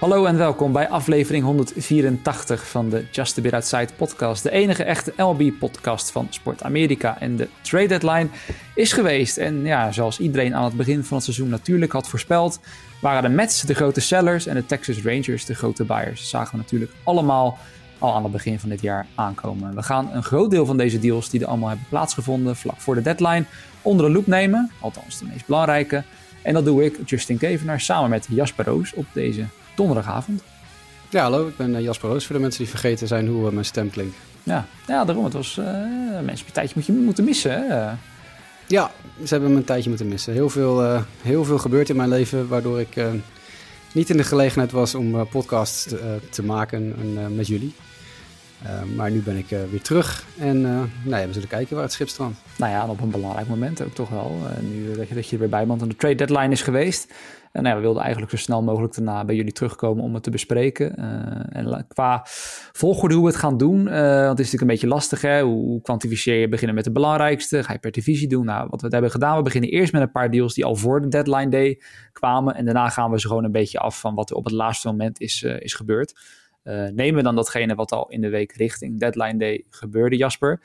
Hallo en welkom bij aflevering 184 van de Just a Bit Outside podcast. De enige echte MLB-podcast van Sport Amerika. En de trade deadline is geweest. En ja, zoals iedereen aan het begin van het seizoen natuurlijk had voorspeld, waren de Mets de grote sellers en de Texas Rangers de grote buyers. Zagen we natuurlijk allemaal al aan het begin van dit jaar aankomen. We gaan een groot deel van deze deals die er allemaal hebben plaatsgevonden vlak voor de deadline onder de loep nemen. Althans de meest belangrijke. En dat doe ik, Justin Kevenaar, samen met Jasper Roos op deze donderdagavond. Ja, hallo, ik ben eh, Jasper Roos voor de mensen die vergeten zijn hoe uh, mijn stem klinkt. Ja, ja daarom. Het was, uh, mensen een tijdje moet je moeten missen. Hè? Ja, ze hebben me een tijdje moeten missen. Heel veel, uh, heel veel gebeurt in mijn leven, waardoor ik niet in de gelegenheid was om podcasts te, te maken met jullie. Maar nu ben ik weer terug en nou ja, we zullen kijken waar het schip strandt. Nou ja, op een belangrijk moment ook toch wel. nu dat je, dat je er weer bij bent en de trade deadline is geweest. En nou we wilden eigenlijk zo snel mogelijk daarna bij jullie terugkomen om het te bespreken. En qua volgorde hoe we het gaan doen, want het is natuurlijk een beetje lastig. Hè? Hoe kwantificeer je? Beginnen met de belangrijkste? Ga je per divisie doen? Nou, wat we hebben gedaan, we beginnen eerst met een paar deals die al voor de deadline day kwamen. En daarna gaan we ze gewoon een beetje af van wat er op het laatste moment is, is gebeurd. Nemen we dan datgene wat al in de week richting deadline day gebeurde, Jasper.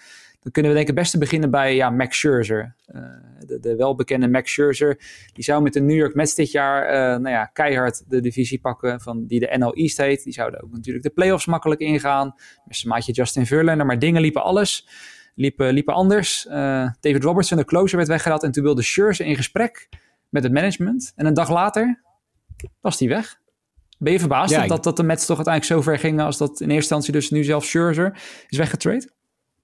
Dan kunnen we denk ik het beste beginnen bij ja, Max Scherzer. Uh, de, de, welbekende Max Scherzer. Die zou met de New York Mets dit jaar uh, nou ja, keihard de divisie pakken van die de NL East heet. Die zouden ook natuurlijk de playoffs makkelijk ingaan. Met zijn maatje Justin Verlander. Maar dingen liepen alles. Liepen, liepen anders. Uh, David Robertson, de closer, werd weggehaald. En toen wilde Scherzer in gesprek met het management. En een dag later was hij weg. Ben je verbaasd ja, dat, dat de Mets toch uiteindelijk zo ver gingen als dat in eerste instantie dus nu zelf Scherzer is weggetrade?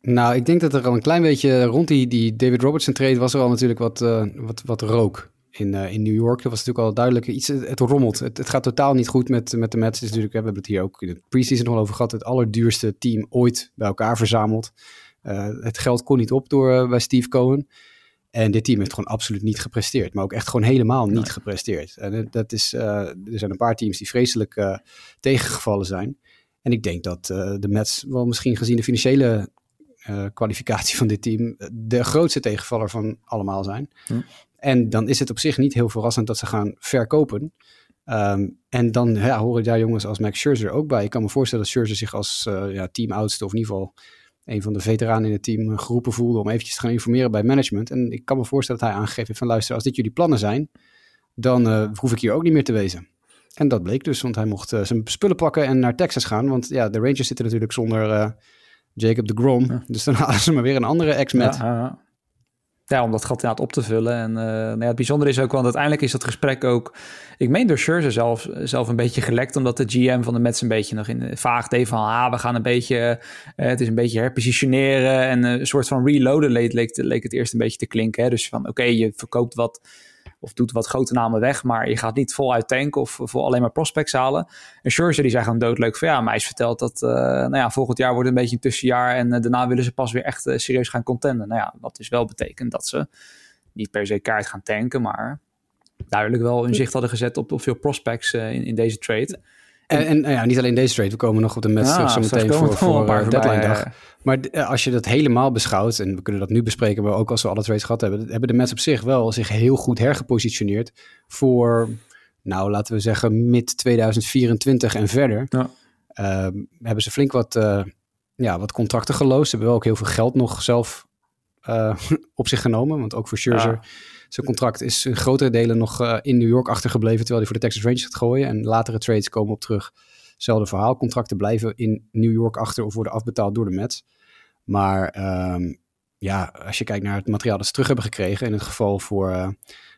Nou, ik denk dat er al een klein beetje rond die, die David Robertson trade was er al natuurlijk wat, uh, wat, wat rook in, uh, in New York. Dat was natuurlijk al duidelijk iets, het, rommelt. Het, het, gaat totaal niet goed met, met de Mets. Dus natuurlijk, we hebben het hier ook in de preseason nog over gehad. Het allerduurste team ooit bij elkaar verzameld. Uh, het geld kon niet op door bij Steve Cohen. En dit team heeft gewoon absoluut niet gepresteerd. Maar ook echt gewoon helemaal niet gepresteerd. En dat is, er zijn een paar teams die vreselijk tegengevallen zijn. En ik denk dat de Mets wel misschien gezien de financiële kwalificatie van dit team de grootste tegenvaller van allemaal zijn. Hm. En dan is het op zich niet heel verrassend dat ze gaan verkopen. Um, en dan ja, horen daar jongens als Max Scherzer ook bij. Ik kan me voorstellen dat Scherzer zich als ja, teamoudste of in ieder geval een van de veteranen in het team geroepen voelde om eventjes te gaan informeren bij management. En ik kan me voorstellen dat hij aangegeven van luister, als dit jullie plannen zijn, dan uh, hoef ik hier ook niet meer te wezen. En dat bleek dus, want hij mocht zijn spullen pakken en naar Texas gaan. Want ja, de Rangers zitten natuurlijk zonder Jacob de Grom. Dus dan halen ze maar weer een andere ex-met. Ja, ja, om dat gat inderdaad op te vullen. En uh, nou ja, het bijzondere is ook, want uiteindelijk is dat gesprek ook... Ik meen door Scherzer zelf, zelf een beetje gelekt... omdat de GM van de Mets een beetje nog in vaag deed van... ah, we gaan een beetje... Uh, het is een beetje herpositioneren en een soort van reloaden leek, leek, leek het eerst een beetje te klinken. Hè? Dus van, oké, je verkoopt wat of doet wat grote namen weg, maar je gaat niet voluit tanken of voor alleen maar prospects halen. En Scherzer die zei gewoon doodleuk van ja, mij is verteld dat uh, nou ja, volgend jaar wordt een beetje een tussenjaar en uh, daarna willen ze pas weer echt uh, serieus gaan contenden. Nou ja, wat dus wel betekent dat ze niet per se kaart gaan tanken, maar duidelijk wel hun zicht hadden gezet op, op veel prospects in, in deze trade. En, en nou ja, niet alleen deze trade, we komen nog op de Mets ja, zo meteen voor, voor uh, deadline dag. Maar uh, als je dat helemaal beschouwt, en we kunnen dat nu bespreken, maar ook als we alle trades gehad hebben, hebben de Mets op zich wel zich heel goed hergepositioneerd voor, nou laten we zeggen, mid 2024 en verder. Ja. Uh, hebben ze flink wat, uh, ja, wat contracten geloosd. Ze hebben wel ook heel veel geld nog zelf op zich genomen, want ook voor Scherzer... Ja zijn contract is in grotere delen nog uh, in New York achtergebleven, terwijl hij voor de Texas Rangers gaat gooien. En latere trades komen op terug. Hetzelfde verhaal. Contracten blijven in New York achter of worden afbetaald door de Mets. Maar um, ja, als je kijkt naar het materiaal dat ze terug hebben gekregen. In het geval voor, uh,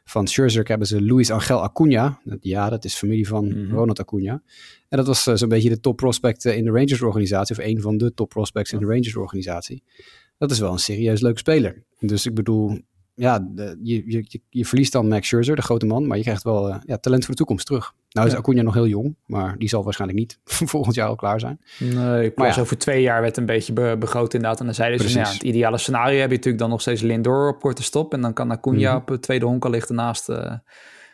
van Scherzer hebben ze Luis Angel Acuna. Ja, dat is familie van mm -hmm. Ronald Acuna. En dat was uh, zo'n beetje de top prospect in de Rangers organisatie. Of een van de top prospects in de Rangers organisatie. Dat is wel een serieus leuk speler. Dus ik bedoel, ja, je, je, je verliest dan Max Scherzer, de grote man, maar je krijgt wel uh, ja, talent voor de toekomst terug. Nou is ja. Acuna nog heel jong, maar die zal waarschijnlijk niet volgend jaar al klaar zijn. Nee, maar ja. over twee jaar werd een beetje be begroot inderdaad. En dan zeiden ze, ja, het ideale scenario heb je natuurlijk dan nog steeds Lindor op korte stop. En dan kan Acuna mm -hmm. op het tweede honk al liggen naast... Uh,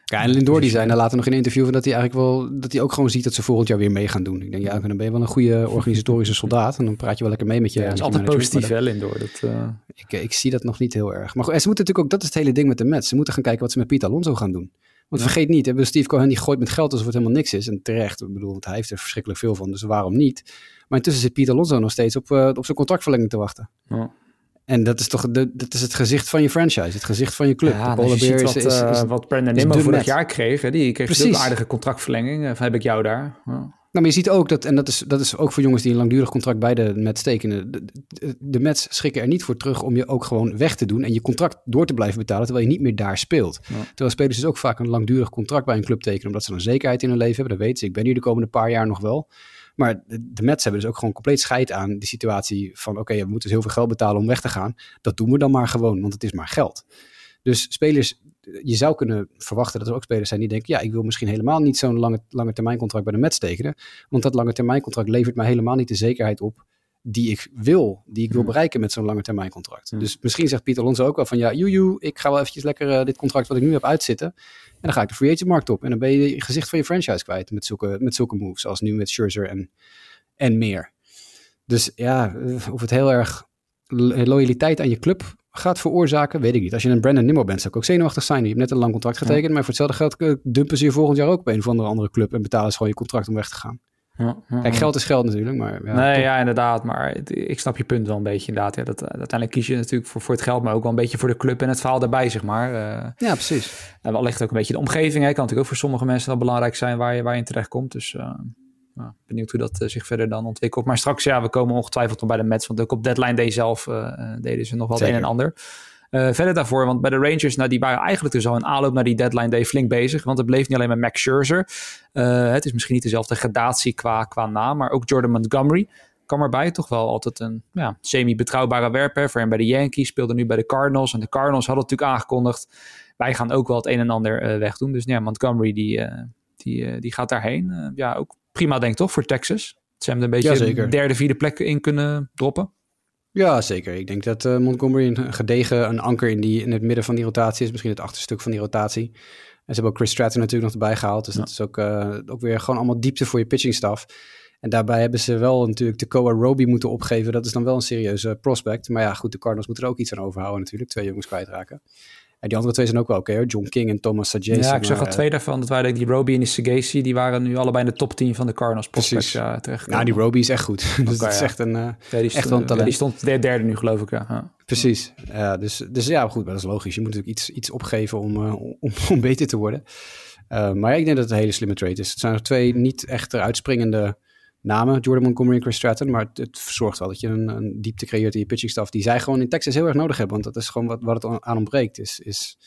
ja, en Lindor die zei daar later nog in een interview van dat hij eigenlijk wel dat hij ook gewoon ziet dat ze volgend jaar weer mee gaan doen. Ik denk ja, dan ben je wel een goede organisatorische soldaat en dan praat je wel lekker mee met je. Ja, dat is altijd positief hè, Lindor. Dat, uh... ik, ik zie dat nog niet heel erg. Maar goed, en ze moeten natuurlijk ook, dat is het hele ding met de Mets. Ze moeten gaan kijken wat ze met Piet Alonso gaan doen. Want vergeet niet, hebben Steve Cohen die gooit met geld alsof het helemaal niks is. En terecht, ik bedoel, want hij heeft er verschrikkelijk veel van, dus waarom niet? Maar intussen zit Pieter Alonso nog steeds op, op zijn contractverlenging te wachten. Ja. En dat is toch de, dat is het gezicht van je franchise, het gezicht van je club. Ja, de dus je wat, is, is, wat Brandon Nimmo vorig jaar kreeg. Hè? Die kreeg dus Precies. een aardige contractverlenging. Of heb ik jou daar? Ja. Nou, maar je ziet ook dat, en dat is, dat is ook voor jongens die een langdurig contract bij de Mets tekenen. De, de, de Mets schrikken er niet voor terug om je ook gewoon weg te doen en je contract door te blijven betalen terwijl je niet meer daar speelt. Terwijl spelers dus ook vaak een langdurig contract bij een club tekenen omdat ze een zekerheid in hun leven hebben. Dat weten ze. Ik ben hier de komende paar jaar nog wel. Maar de, Mets hebben dus ook gewoon compleet scheid aan de situatie van oké, we moeten dus heel veel geld betalen om weg te gaan. Dat doen we dan maar gewoon, want het is maar geld. Dus spelers je zou kunnen verwachten dat er ook spelers zijn die denken: ja, ik wil misschien helemaal niet zo'n lange, lange termijn contract bij de Mets tekenen. Want dat lange termijn contract levert mij helemaal niet de zekerheid op die ik wil, die ik wil hmm. bereiken met zo'n lange termijn contract. Hmm. Dus misschien zegt Pieter Alonso ook wel van ja, joejoe, ik ga wel eventjes lekker uh, dit contract wat ik nu heb uitzitten. En dan ga ik de free agent markt op. En dan ben je gezicht van je franchise kwijt met zulke, met zulke moves, zoals nu met Scherzer en, en meer. Dus ja, eh, of het heel erg loyaliteit aan je club gaat veroorzaken, weet ik niet. Als je een Brandon Nimmo bent, zou ik ook zenuwachtig zijn. Je hebt net een lang contract getekend, maar voor hetzelfde geld eh, dumpen ze je volgend jaar ook op een of andere, andere club en betalen ze gewoon je contract om weg te gaan. Kijk, geld is geld natuurlijk, maar... Ja, nee, ja, inderdaad, maar ik snap je punt wel een beetje inderdaad. Ja, dat, uiteindelijk kies je natuurlijk voor, voor het geld, maar ook wel een beetje voor de club en het verhaal daarbij, zeg maar. Uh, ja, precies. En wel ligt ook een beetje de omgeving, hè. kan natuurlijk ook voor sommige mensen wel belangrijk zijn waar je, waar je in terecht komt, dus... Uh, nou, benieuwd hoe dat zich verder dan ontwikkelt. Maar straks, ja, we komen ongetwijfeld nog bij de Mets. Want ook op deadline day zelf deden ze nog wel het een en ander. Uh, verder daarvoor, want bij de Rangers, nou, die waren eigenlijk dus al in aanloop naar die deadline day flink bezig. Want het bleef niet alleen met Max Scherzer. Uh, het is misschien niet dezelfde gradatie qua, qua naam, maar ook Jordan Montgomery kwam erbij. Toch wel altijd een ja, semi-betrouwbare werper. Voor hem bij de Yankees, speelde nu bij de Cardinals. En de Cardinals hadden natuurlijk aangekondigd, wij gaan ook wel het een en ander uh, wegdoen. Dus ja, Montgomery die, die, die gaat daarheen. ja, ook prima denk ik toch voor Texas. Ze hebben een beetje ja, derde, vierde plek in kunnen droppen. Ja, zeker. Ik denk dat uh, Montgomery een gedegen een anker in, die, in het midden van die rotatie is. Misschien het achterstuk van die rotatie. En ze hebben ook Chris Stratton natuurlijk nog erbij gehaald. Dus dat is ook, uh, ook weer gewoon allemaal diepte voor je pitching staff. En daarbij hebben ze wel natuurlijk de Koa Roby moeten opgeven. Dat is dan wel een serieuze prospect. Maar ja, goed, de Cardinals moeten er ook iets aan overhouden natuurlijk. Twee jongens kwijtraken. En die andere twee zijn ook wel oké John King en Thomas Saggese. Ja, ik zag al eh, twee daarvan. Dat waren die Roby en die Sagesi. Die waren nu allebei in de top 10 van de Cardinals prospects ja, terecht. Nou, die Roby is echt goed. dus dat is echt een uh, die echt wel een talent. Die stond de derde nu, geloof ik. Ja. Precies. Ja, dus, dus ja, goed, maar dat is logisch. Je moet natuurlijk iets, iets opgeven om, uh, om, om beter te worden. Uh, maar ik denk dat het een hele slimme trade is. Het zijn er twee niet echt eruitspringende namen, Jordan Montgomery en Chris Stratton. Maar het, het zorgt wel dat je een, een diepte creëert in je pitching staff. Die zij gewoon in Texas heel erg nodig hebben. Want dat is gewoon wat, wat het aan ontbreekt. Is, is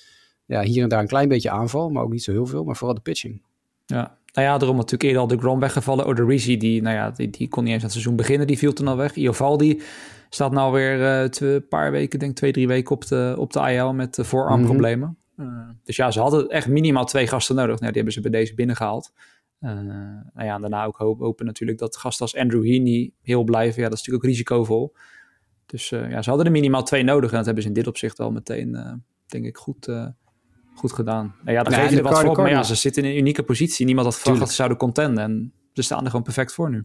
ja, hier en daar een klein beetje aanval, maar ook niet zo heel veel. Maar vooral de pitching. Ja, nou ja, daarom natuurlijk eerder al de Grom weggevallen. Odorizzi, die, nou ja, die, die kon niet eens aan het seizoen beginnen. Die viel toen al weg. Iovaldi staat nou weer uh, een paar weken, denk twee, drie weken op de, op de IL met uh, voorarmproblemen. Mm dus ja, ze hadden echt minimaal twee gasten nodig. Nou, die hebben ze bij deze binnengehaald. Uh, nou ja, en daarna ook hoop, hopen natuurlijk dat gasten als Andrew Heaney heel blijven. Ja, dat is natuurlijk ook risicovol. Dus ja, ze hadden er minimaal twee nodig. En dat hebben ze in dit opzicht al meteen, denk ik, goed, goed gedaan. Nou ja, nee, geef je wat voor Maar ja, ze zitten in een unieke positie. Niemand had verwacht dat ze zouden contenden. En ze staan er gewoon perfect voor nu.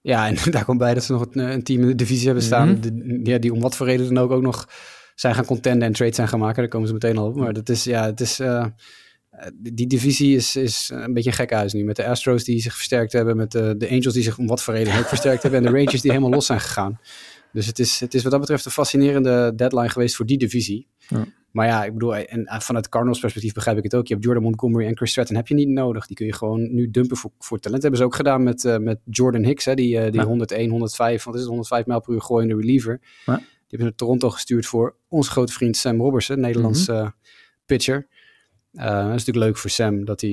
Ja, en daar komt bij dat ze nog een, team in de divisie hebben staan. Mhm. ja, die om wat voor reden dan ook, ook nog zijn gaan contenden en trades zijn gaan maken. Daar komen ze meteen al op. Maar dat is, ja, het is... Uh, die divisie is, is een beetje een gek huis nu. Met de Astros die zich versterkt hebben. Met de, de Angels die zich om wat voor reden ook versterkt hebben. En de Rangers die helemaal los zijn gegaan. Dus het is, het is wat dat betreft een fascinerende deadline geweest voor die divisie. Ja. Maar ja, ik bedoel, en vanuit Cardinals perspectief begrijp ik het ook. Je hebt Jordan Montgomery en Chris Stratton heb je niet nodig. Die kun je gewoon nu dumpen voor, voor talent. hebben ze ook gedaan met, uh, met Jordan Hicks, hè, die, uh, die 101, 105, wat is het, 105 mijl per uur gooiende reliever. Ja. Die hebben naar Toronto gestuurd voor onze grote vriend Sam Robertson, Nederlands mm pitcher. Dat is natuurlijk leuk voor Sam dat hij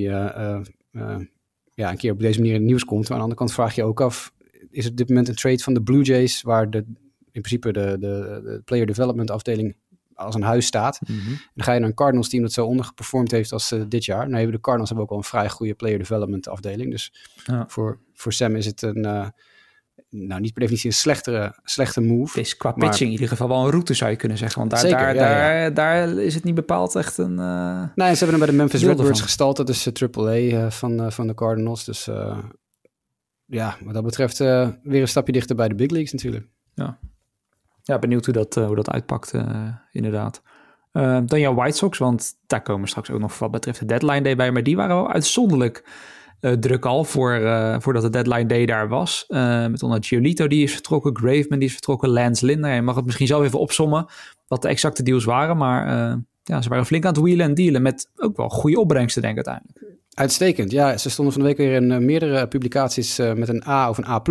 ja, een keer op deze manier in het nieuws komt. Maar aan de andere kant vraag je ook af, is het op dit moment een trade van de Blue Jays, waar de, in principe de, de, de player development afdeling als een huis staat. Mm Dan ga je naar een Cardinals team dat zo ondergeperformed heeft als uh, dit jaar. Nou hebben de Cardinals hebben ook al een vrij goede player development afdeling. Dus ja. voor, voor Sam is het een, uh, nou niet per definitie een slechtere, slechte move. Het is qua pitching in ieder geval wel een route zou je kunnen zeggen. Want daar, zeker, daar, ja, daar, ja. daar, is het niet bepaald echt een... Uh, nee, ze hebben hem bij de Memphis Redbirds gestald. Dat is de AAA van, van de Cardinals. Dus ja, wat dat betreft weer een stapje dichter bij de big leagues natuurlijk. Ja, ja, benieuwd hoe dat, uh, hoe dat uitpakt, uh, inderdaad. dan jouw White Sox, want daar komen straks ook nog wat betreft de deadline day bij. Maar die waren wel uitzonderlijk druk al voor, voordat de deadline day daar was. met onder Giolito die is vertrokken, Graveman die is vertrokken, Lance. Nou, je mag het misschien zelf even opsommen wat de exacte deals waren. Maar ja, ze waren flink aan het wheelen en dealen met ook wel goede opbrengsten denk ik uiteindelijk. Uitstekend. Ja, ze stonden van de week weer in uh, meerdere publicaties uh, met een A of een A+.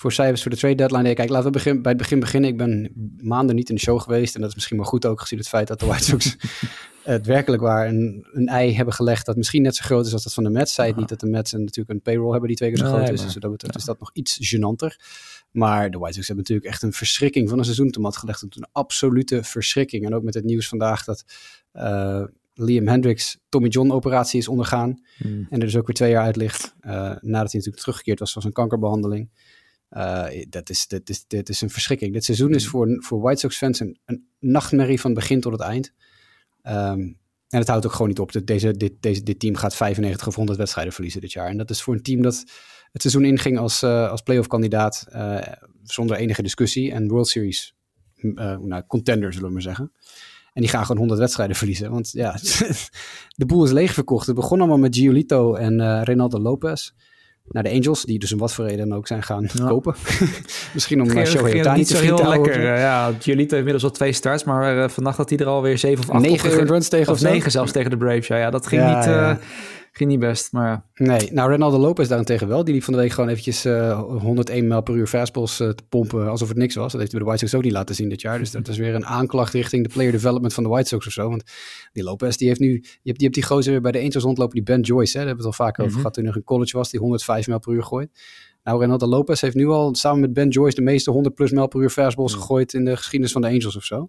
Voor cijfers voor de trade deadline. Kijk, laten we begin, bij het begin beginnen. Ik ben maanden niet in de show geweest. En dat is misschien maar goed ook gezien het feit dat de White Sox het werkelijk waar een, een ei hebben gelegd. Dat misschien net zo groot is als dat van de Mets. Zei het niet dat de Mets een, natuurlijk een payroll hebben die twee keer zo groot is. Dus dat betreft is dat nog iets gênanter. Maar de White Sox hebben natuurlijk echt een verschrikking van een seizoen te mat gelegd. Een absolute verschrikking. En ook met het nieuws vandaag dat... Uh, Liam Hendricks Tommy John operatie is ondergaan. Hmm. En er dus ook weer twee jaar uit ligt. Uh, nadat hij natuurlijk teruggekeerd was van zijn kankerbehandeling. Uh, dat is, dit, is, dit is een verschrikking. Dit seizoen is hmm. voor, voor White Sox fans een, een nachtmerrie van begin tot het eind. Um, en het houdt ook gewoon niet op. Deze, dit, deze, dit team gaat 95 of 100 wedstrijden verliezen dit jaar. En dat is voor een team dat het seizoen inging als, uh, als playoff kandidaat. Uh, zonder enige discussie. En World Series nou, contender, zullen we maar zeggen. En die gaan gewoon 100 wedstrijden verliezen. Want ja, de boel is leeg verkocht. Het begon allemaal met Giolito en Reynaldo Lopez. Naar de Angels, die dus om wat voor reden ook zijn gaan kopen. Misschien om uh, Shohei Ohtani te heel lekker. Uh, ja, inmiddels al twee starts, maar uh, vannacht had hij er alweer zeven of acht. Negen runs tegen of, negen zelfs tegen de Braves. Ja, ja dat ging ja, niet... ging niet best, maar... Nee, nou Ronaldo Lopez daarentegen wel. Die liep van de week gewoon eventjes uh, 101 mijl per uur fastballs uh, te pompen alsof het niks was. Dat heeft hij bij de White Sox ook niet laten zien dit jaar. Dus dat is weer een aanklacht richting de player development van de White Sox of zo. Want die Lopez, die heeft nu... Je hebt die, hebt die gozer weer bij de Angels rondlopen, die Ben Joyce. Hè? Daar hebben we het al vaak over mhm. gehad toen hij nog in college was. Die 105 mijl per uur gooit. Nou, Ronaldo Lopez heeft nu al samen met Ben Joyce de meeste 100 plus mijl per uur fastballs gegooid in de geschiedenis van de Angels of zo.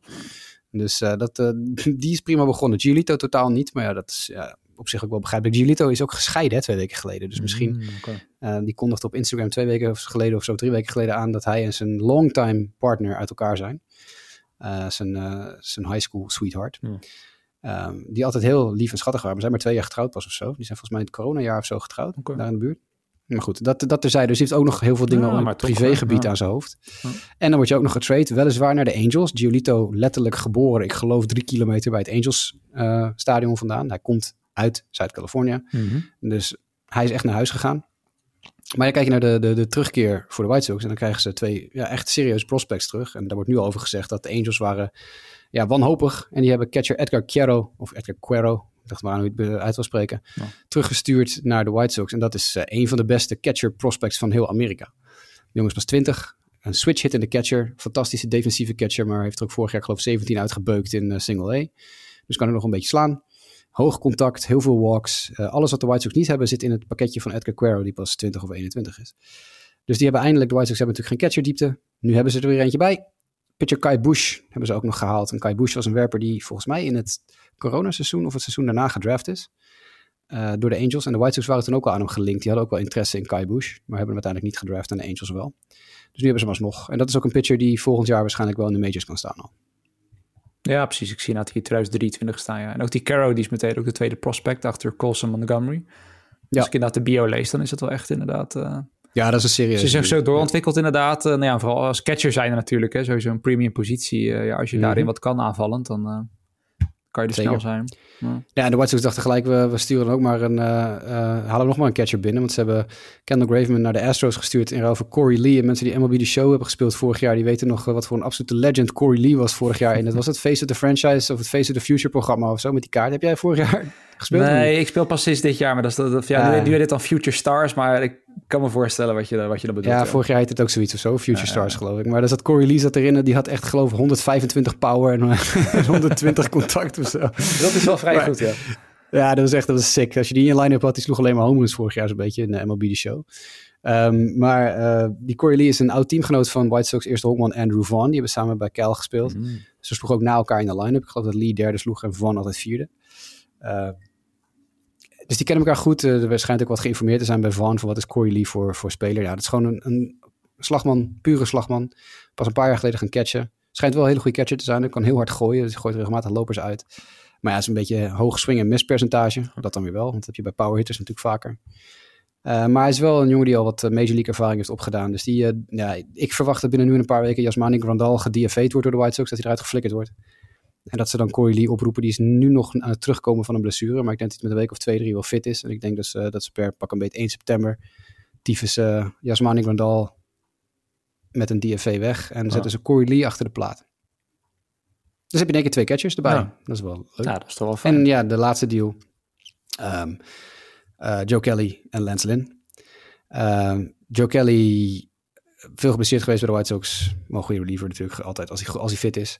Dus uh, dat, uh, die is prima begonnen. Giolito totaal niet, maar ja, dat is ja, op zich ook wel begrijpelijk. Giolito is ook gescheiden hè, twee weken geleden. Dus misschien, mm, uh, die kondigde op Instagram twee weken geleden of zo, drie weken geleden aan dat hij en zijn longtime partner uit elkaar zijn. Uh, zijn, uh, zijn high school sweetheart. Mm. Um, die altijd heel lief en schattig waren. Maar zijn maar twee jaar getrouwd pas of zo. Die zijn volgens mij in het coronajaar of zo getrouwd, okay. daar in de buurt. Maar goed, dat, dat terzijde. Dus hij heeft ook nog heel veel dingen ja, op het privégebied ja. aan zijn hoofd. Ja. En dan word je ook nog getrade, weliswaar naar de Angels. Giolito letterlijk geboren, ik geloof drie kilometer bij het Angels uh, stadion vandaan. Hij komt uit Zuid-Californië. Mhm. Dus hij is echt naar huis gegaan. Maar dan kijk je naar de, de, de terugkeer voor de White Sox en dan krijgen ze twee ja, echt serieuze prospects terug. En daar wordt nu al over gezegd dat de Angels waren ja, wanhopig. En die hebben catcher Edgar Quiero, of Edgar Quero, ik dacht maar aan hoe je het uit wil spreken, teruggestuurd naar de White Sox. En dat is uh, een van de beste catcher prospects van heel Amerika. De jongen is pas 20, een switch hit in de catcher. Fantastische defensieve catcher, maar heeft er ook vorig jaar geloof ik 17 uitgebeukt in uh, single A. Dus kan er nog een beetje slaan. Hoog contact, heel veel walks. Uh, alles wat de White Sox niet hebben zit in het pakketje van Edgar Quero, die pas 20 of 21 is. Dus die hebben eindelijk, de White Sox hebben natuurlijk geen catcherdiepte. Nu hebben ze er weer eentje bij. Pitcher Kai Bush hebben ze ook nog gehaald. En Kai Bush was een werper die volgens mij in het coronaseizoen of het seizoen daarna gedraft is. Uh, door de Angels. En de White Sox waren toen ook al aan hem gelinkt. Die hadden ook wel interesse in Kai Bush. Maar hebben hem uiteindelijk niet gedraft en de Angels wel. Dus nu hebben ze hem alsnog. En dat is ook een pitcher die volgend jaar waarschijnlijk wel in de majors kan staan al. Ja, precies. Ik zie dat hier 2023 staan. Ja. En ook die Caro, die is meteen ook de tweede prospect achter Colson Montgomery. Ja. Als ik inderdaad de bio lees, dan is het wel echt inderdaad... Uh, ja, dat is een serieus. Ze zijn zo doorontwikkeld inderdaad. Uh, nou ja, vooral als catcher zijn er natuurlijk. Hè, sowieso een premium positie. Uh, ja, als je mm -hmm. daarin wat kan aanvallend, dan kan je er snel zijn. Ja. ja, en de White Sox dachten gelijk, we, we sturen ook maar een, uh, uh, halen nog maar een catcher binnen. Want ze hebben Kendall Graveman naar de Astros gestuurd in ruil voor Corey Lee. En mensen die MLB de Show hebben gespeeld vorig jaar, die weten nog wat voor een absolute legend Corey Lee was vorig jaar. En dat was het Face of the Franchise of het Face of the Future programma of zo met die kaart. Heb jij vorig jaar gespeeld? Nee, ik speel pas sinds dit jaar, maar dat is dat, ja, nu, nu dit dan Future Stars, maar ik kan me voorstellen wat je, wat je dan bedoelt. Ja, vorig jaar heette het ook zoiets of zo, Future Stars geloof ik. Maar daar zat Corey Lee zat erin, die had echt geloof ik 125 power en 120 contact of zo. Dat is wel vrij goed, ja. Ja, dat was echt dat was sick. Als je die in je line-up had, die sloeg alleen maar home vorig jaar zo'n beetje in de MLB de show. Um, maar uh, die Corey Lee is een oud teamgenoot van White Sox eerste honkman Andrew Vaughn. Die hebben samen bij Cal gespeeld. Mm. Ze sloegen ook na elkaar in de line-up. Ik geloof dat Lee derde sloeg en Vaughn altijd vierde. Uh, dus die kennen elkaar goed. Uh, er schijnt ook wat geïnformeerd te zijn bij Vaughn voor wat is Corey Lee voor, voor speler. Ja, dat is gewoon een, een slagman, pure slagman. Pas een paar jaar geleden gaan catchen. Schijnt wel een hele goede catcher te zijn. Hij kan heel hard gooien. Dus hij gooit regelmatig lopers uit. Maar ja, het is een beetje hoog swing- en mispercentage. Dat dan weer wel, want dat heb je bij power hitters natuurlijk vaker. Uh, maar hij is wel een jongen die al wat Major League ervaring heeft opgedaan. Dus die, ja, ik verwacht dat binnen nu een paar weken Jasmani Grandal gedieveed wordt door de White Sox. Dat hij eruit geflikkerd wordt. En dat ze dan Corey Lee oproepen. Die is nu nog aan het terugkomen van een blessure. Maar ik denk dat hij met een week of twee, drie wel fit is. En ik denk dus, dat ze per pak een beetje 1 september... tyfus uh, Jasmani Grandal met een DFV weg. En zetten ze Corey Lee achter de plaat. Dus heb je denk ik twee catchers erbij. Dat is wel leuk. Ja, dat is toch wel fijn. En ja, de laatste deal. Um, Joe Kelly en Lance Lynn. Uh, Joe Kelly, veel geblesseerd geweest bij de White Sox. Mogen je reliever natuurlijk altijd als hij, als hij fit is.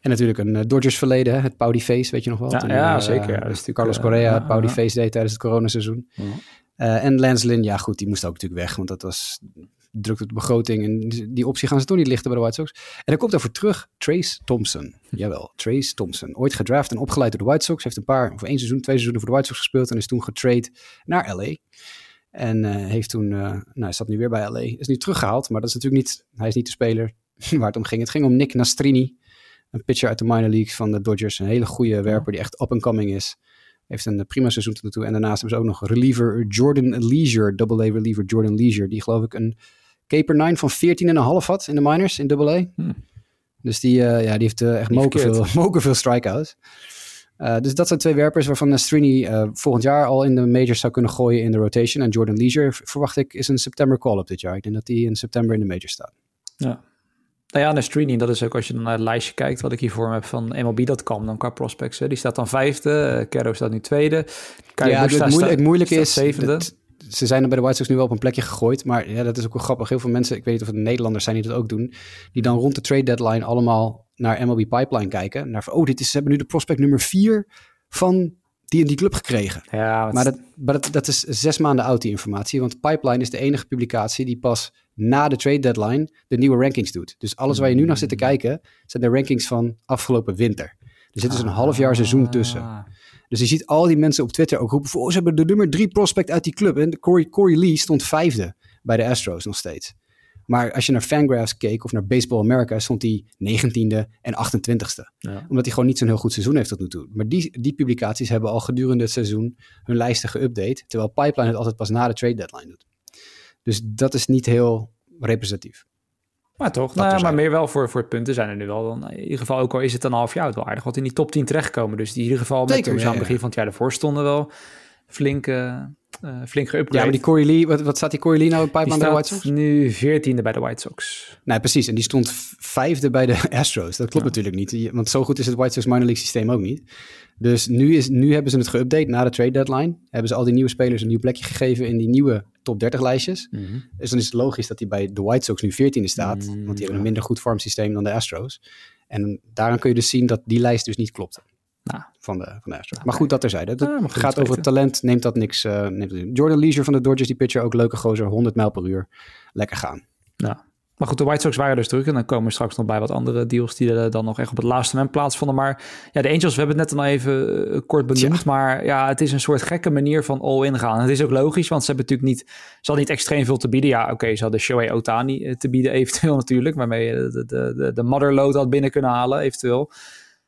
En natuurlijk een uh, Dodgers verleden, het Poudy Face, weet je nog wel? Ja, ja zeker. Ja, dus Carlos Correa het Poudy Face deed tijdens het coronaseizoen. en Lance Lynn, ja goed, die moest ook natuurlijk weg, want dat was drukt op de begroting. En die optie gaan ze toch niet lichten bij de White Sox. En dan komt voor terug Trace Thompson. Jawel, Trace Thompson. Ooit gedraft en opgeleid door de White Sox. Heeft een paar, of één seizoen, twee seizoenen voor de White Sox gespeeld. En is toen getrade naar LA. En uh, heeft toen, uh, nou hij staat nu weer bij LA. Is nu teruggehaald, maar dat is natuurlijk niet, hij is niet de speler waar het om ging. Het ging om Nick Nastrini. Een pitcher uit de minor leagues van de Dodgers. Een hele goede werper die echt up and coming is. Heeft een prima seizoen tot nu toe. En daarnaast hebben ze ook nog reliever Jordan Leisure, double A reliever Jordan Leisure. Die geloof ik een Caper 9 van 14,5 had in de minors in AA. Hmm. Dus die, uh, ja, die heeft echt moken veel, moken veel strikeouts. Uh, dus dat zijn twee werpers waarvan Strini volgend jaar al in de majors zou kunnen gooien in de rotation. En Jordan Leisure verwacht ik is een september call-up dit jaar. Ik denk dat die in september in de majors staat. Ja. Nou ja, Nastrini, dat is ook als je dan naar het lijstje kijkt wat ik hier voor me heb van MLB.com, dan qua prospects. Hè. Die staat dan vijfde, uh, staat nu tweede. ja, het, moeilijk, het moeilijke is, zevende ze zijn er bij de White Sox nu wel op een plekje gegooid. Maar ja, dat is ook wel grappig. Heel veel mensen, ik weet niet of het Nederlanders zijn die dat ook doen. Die dan rond de trade deadline allemaal naar MLB Pipeline kijken. Naar, oh, dit is, ze hebben nu de prospect nummer vier van die en die club gekregen. Ja, maar dat, maar dat, dat is zes maanden oud, die informatie. Want Pipeline is de enige publicatie die pas na de trade deadline de nieuwe rankings doet. Dus alles waar je nu naar zit te hmm. kijken, zijn de rankings van afgelopen winter. Er zit dus een half jaar seizoen tussen. Dus je ziet al die mensen op Twitter ook roepen voor, oh, ze hebben de nummer drie prospect uit die club. En Corey, Corey Lee stond vijfde bij de Astros nog steeds. Maar als je naar Fangraphs keek of naar Baseball America, stond hij 19e en 28e. Ja. Omdat hij gewoon niet zo'n heel goed seizoen heeft tot nu toe. Maar die, die publicaties hebben al gedurende het seizoen hun lijsten geüpdate. Terwijl Pipeline het altijd pas na de trade deadline doet. Dus dat is niet heel representatief. Maar toch, nou, maar meer wel voor, voor het punten zijn er nu wel. Dan, in ieder geval, ook al is het een half jaar wel aardig wat in die top 10 terechtkomen. Dus die in ieder geval, met het begin van het jaar ervoor stonden wel flink, uh, flink geüpgrade. Ja, maar die Corey Lee, wat, wat staat die Corey Lee nou pipeline bij de White Sox? nu veertiende bij de White Sox. Nee, precies. En die stond vijfde bij de Astros. Dat klopt natuurlijk niet. Want zo goed is het White Sox minor league systeem ook niet. Dus nu, is, nu hebben ze het geüpdate na de trade deadline. Hebben ze al die nieuwe spelers een nieuw plekje gegeven in die nieuwe top 30 lijstjes. Mm -hmm. Dus dan is het logisch dat hij bij de White Sox nu 14e staat. Mm, want die hebben een minder goed farmsysteem dan de Astros. En daaraan kun je dus zien dat die lijst dus niet klopt. Nou, van de, van de Astros. maar goed, dat terzijde. Dat ja, gaat over het talent, neemt dat niks. Uh, neemt Jordan Leisure van de Dodgers, die pitcher, ook leuke gozer, 100 mijl per uur. Lekker gaan. Ja, maar goed, de White Sox waren dus druk. En dan komen we straks nog bij wat andere deals die er dan nog echt op het laatste moment plaatsvonden. Maar ja, de Angels, we hebben het net al even eh, kort benoemd. Maar ja, het is een soort gekke manier van all-in gaan. En het is ook logisch, want ze hebben natuurlijk niet... Ze hadden niet extreem veel te bieden. Ja, oké, okay, ze hadden Shohei Otani eh, te bieden eventueel natuurlijk. Waarmee je de, de, de, de motherload had binnen kunnen halen eventueel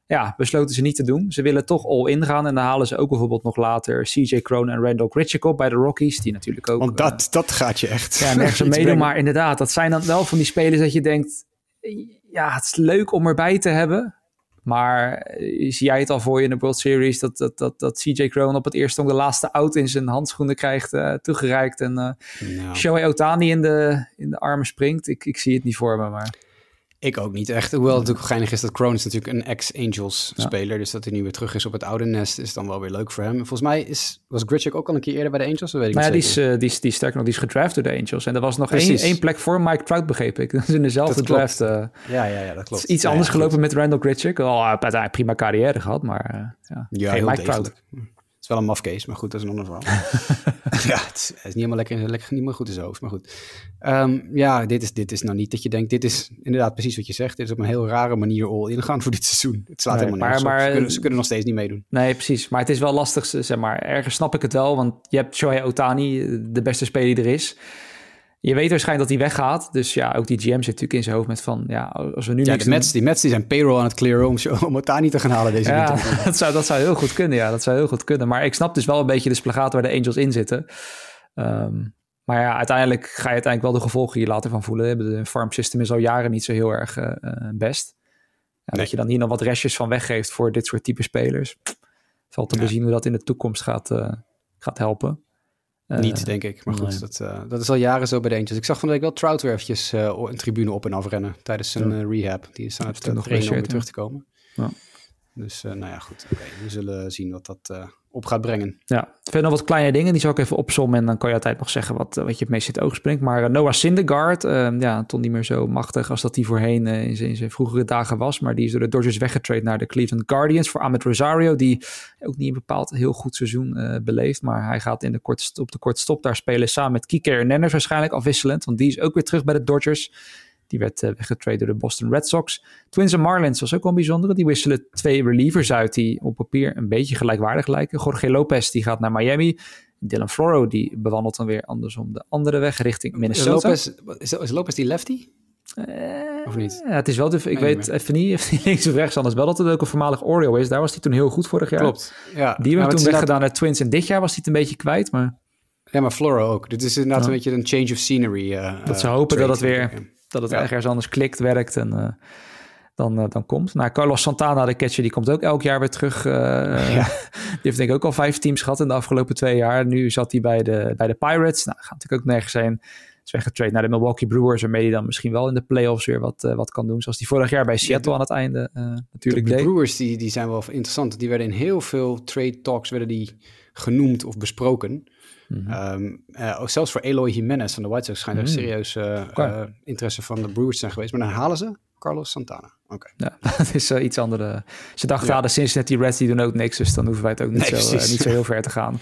ja, besloten ze niet te doen. Ze willen toch all in gaan. En dan halen ze ook bijvoorbeeld nog later CJ Crone en Randall Gritchik op bij de Rockies. Die natuurlijk ook... Want dat, uh, dat gaat je echt... Ja, nergens meedoen. Maar inderdaad, dat zijn dan wel van die spelers dat je denkt... Ja, het is leuk om erbij te hebben. Maar eh, zie jij het al voor je in de World Series... dat, dat, dat, dat CJ Crone op het eerste om de laatste out in zijn handschoenen krijgt... Uh, toegereikt en uh, nou. Shohei Otani in de, in de armen springt. Ik, ik zie het niet voor me, maar... Ik ook niet echt. Hoewel het natuurlijk geinig is dat Kroon is natuurlijk een ex-Angels speler. Dus dat hij nu weer terug is op het oude nest is dan wel weer leuk voor hem. Volgens mij is, was Gritchik ook al een keer eerder bij de Angels. Dat weet ik maar ja, die is, uh, die, is, die sterker nog, die is gedraft door de Angels. En er was nog één, één plek voor Mike Trout, begreep ik. Dat is in dezelfde draft. Uh, ja, ja, ja, dat klopt. Iets anders gelopen met Randall Gritchik. Al oh, uiteindelijk prima carrière gehad, maar uh, ja, ja, geen Mike Trout is wel een mafcase, maar goed, dat is een ander verhaal. ja, het is, niet helemaal lekker, lekker, niet meer goed in zijn hoofd, maar goed. Um, ja, dit is, dit is nou niet dat je denkt, dit is inderdaad precies wat je zegt. Dit is op een heel rare manier all ingaan voor dit seizoen. Het slaat helemaal maar, maar, ze, kunnen, ze kunnen nog steeds niet meedoen. Nee, precies. Maar het is wel lastig, zeg maar. Ergens snap ik het wel, want je hebt Shohei Otani, de beste speler die er is. Je weet waarschijnlijk dat hij weggaat. Dus ja, ook die GM zit natuurlijk in zijn hoofd met van... Ja, als we nu ja, de Mets, die Mets die zijn payroll aan het clearen om, om niet te gaan halen deze ja, dat zou, dat zou heel goed kunnen, ja. Dat zou heel goed kunnen. Maar ik snap dus wel een beetje de splagaat waar de Angels in zitten. Um, maar ja, uiteindelijk ga je uiteindelijk wel de gevolgen hier later van voelen. De farm system is al jaren niet zo heel erg uh, best. Dat je dan hier nog wat restjes van weggeeft voor dit soort type spelers. Valt te bezien hoe dat in de toekomst gaat, gaat helpen. Niet, eh, denk ik. Maar goed, dat, uh, dat is al jaren zo bij de eentjes. Ik zag van de week wel Trout weer eventjes uh, een tribune op en afrennen tijdens zijn rehab. Die is aan het trainen om weer terug te komen. Ja. Dus nou ja, goed. Okay, we zullen zien wat dat op gaat brengen. Ja, verder nog wat kleine dingen, die zal ik even opzommen en dan kan je altijd nog zeggen wat, wat je het meest in het oog springt. Maar Noah Syndergaard, uh, ja, toch niet meer zo machtig als dat hij voorheen in, zijn, zijn, vroegere dagen was. Maar die is door de Dodgers weggetraind naar de Cleveland Guardians voor Ahmed Rosario, die ook niet een bepaald heel goed seizoen beleeft. Maar hij gaat in de kort, op de korte stop daar spelen samen met Kike Hernandez waarschijnlijk afwisselend, want die is ook weer terug bij de Dodgers. Die werd uh, weggetraind door de Boston Red Sox. Twins en Marlins was ook wel een bijzondere. Die wisselen twee relievers uit die op papier een beetje gelijkwaardig lijken. Jorge Lopez die gaat naar Miami. Dylan Floro die bewandelt dan weer andersom de andere weg richting Minnesota. Lopez, is, Lopez die lefty? Uh, of niet? Ja, het is wel, ik weet even niet of hij links of rechts anders wel dat het ook een voormalig Oriole is. Daar was hij toen heel goed vorig jaar. Klopt, ja. Die hebben toen weggedaan naar Twins en dit jaar was hij het een beetje kwijt, maar... Ja, maar Floro ook. Dit is inderdaad een beetje een change of scenery. Uh, dat ze hopen dat het weer dat het ja. ergens anders klikt, werkt en uh, dan, uh, dan komt. Nou, Carlos Santana, de catcher, die komt ook elk jaar weer terug. Uh, ja. die heeft denk ik ook al vijf teams gehad in de afgelopen twee jaar. Nu zat hij bij de, bij de Pirates. Nou, gaat natuurlijk ook nergens zijn. Is weggetraind naar de Milwaukee Brewers, waarmee hij dan misschien wel in de playoffs weer wat, wat kan doen. Zoals hij vorig jaar bij Seattle aan het einde natuurlijk de, de Brewers die, die zijn wel interessant. Die werden in heel veel trade talks werden die genoemd of besproken. Mm -hmm. um, zelfs voor Eloy Jimenez van de White Sox schijnt er mm. serieus uh, interesse van de Brewers zijn geweest. Maar dan halen ze Carlos Santana. Oké. Ja, dat is iets andere. Ze dachten, ja. ja, de Cincinnati Reds die doen ook niks. Dus dan hoeven wij het ook niet, nee, zo, niet zo heel ver te gaan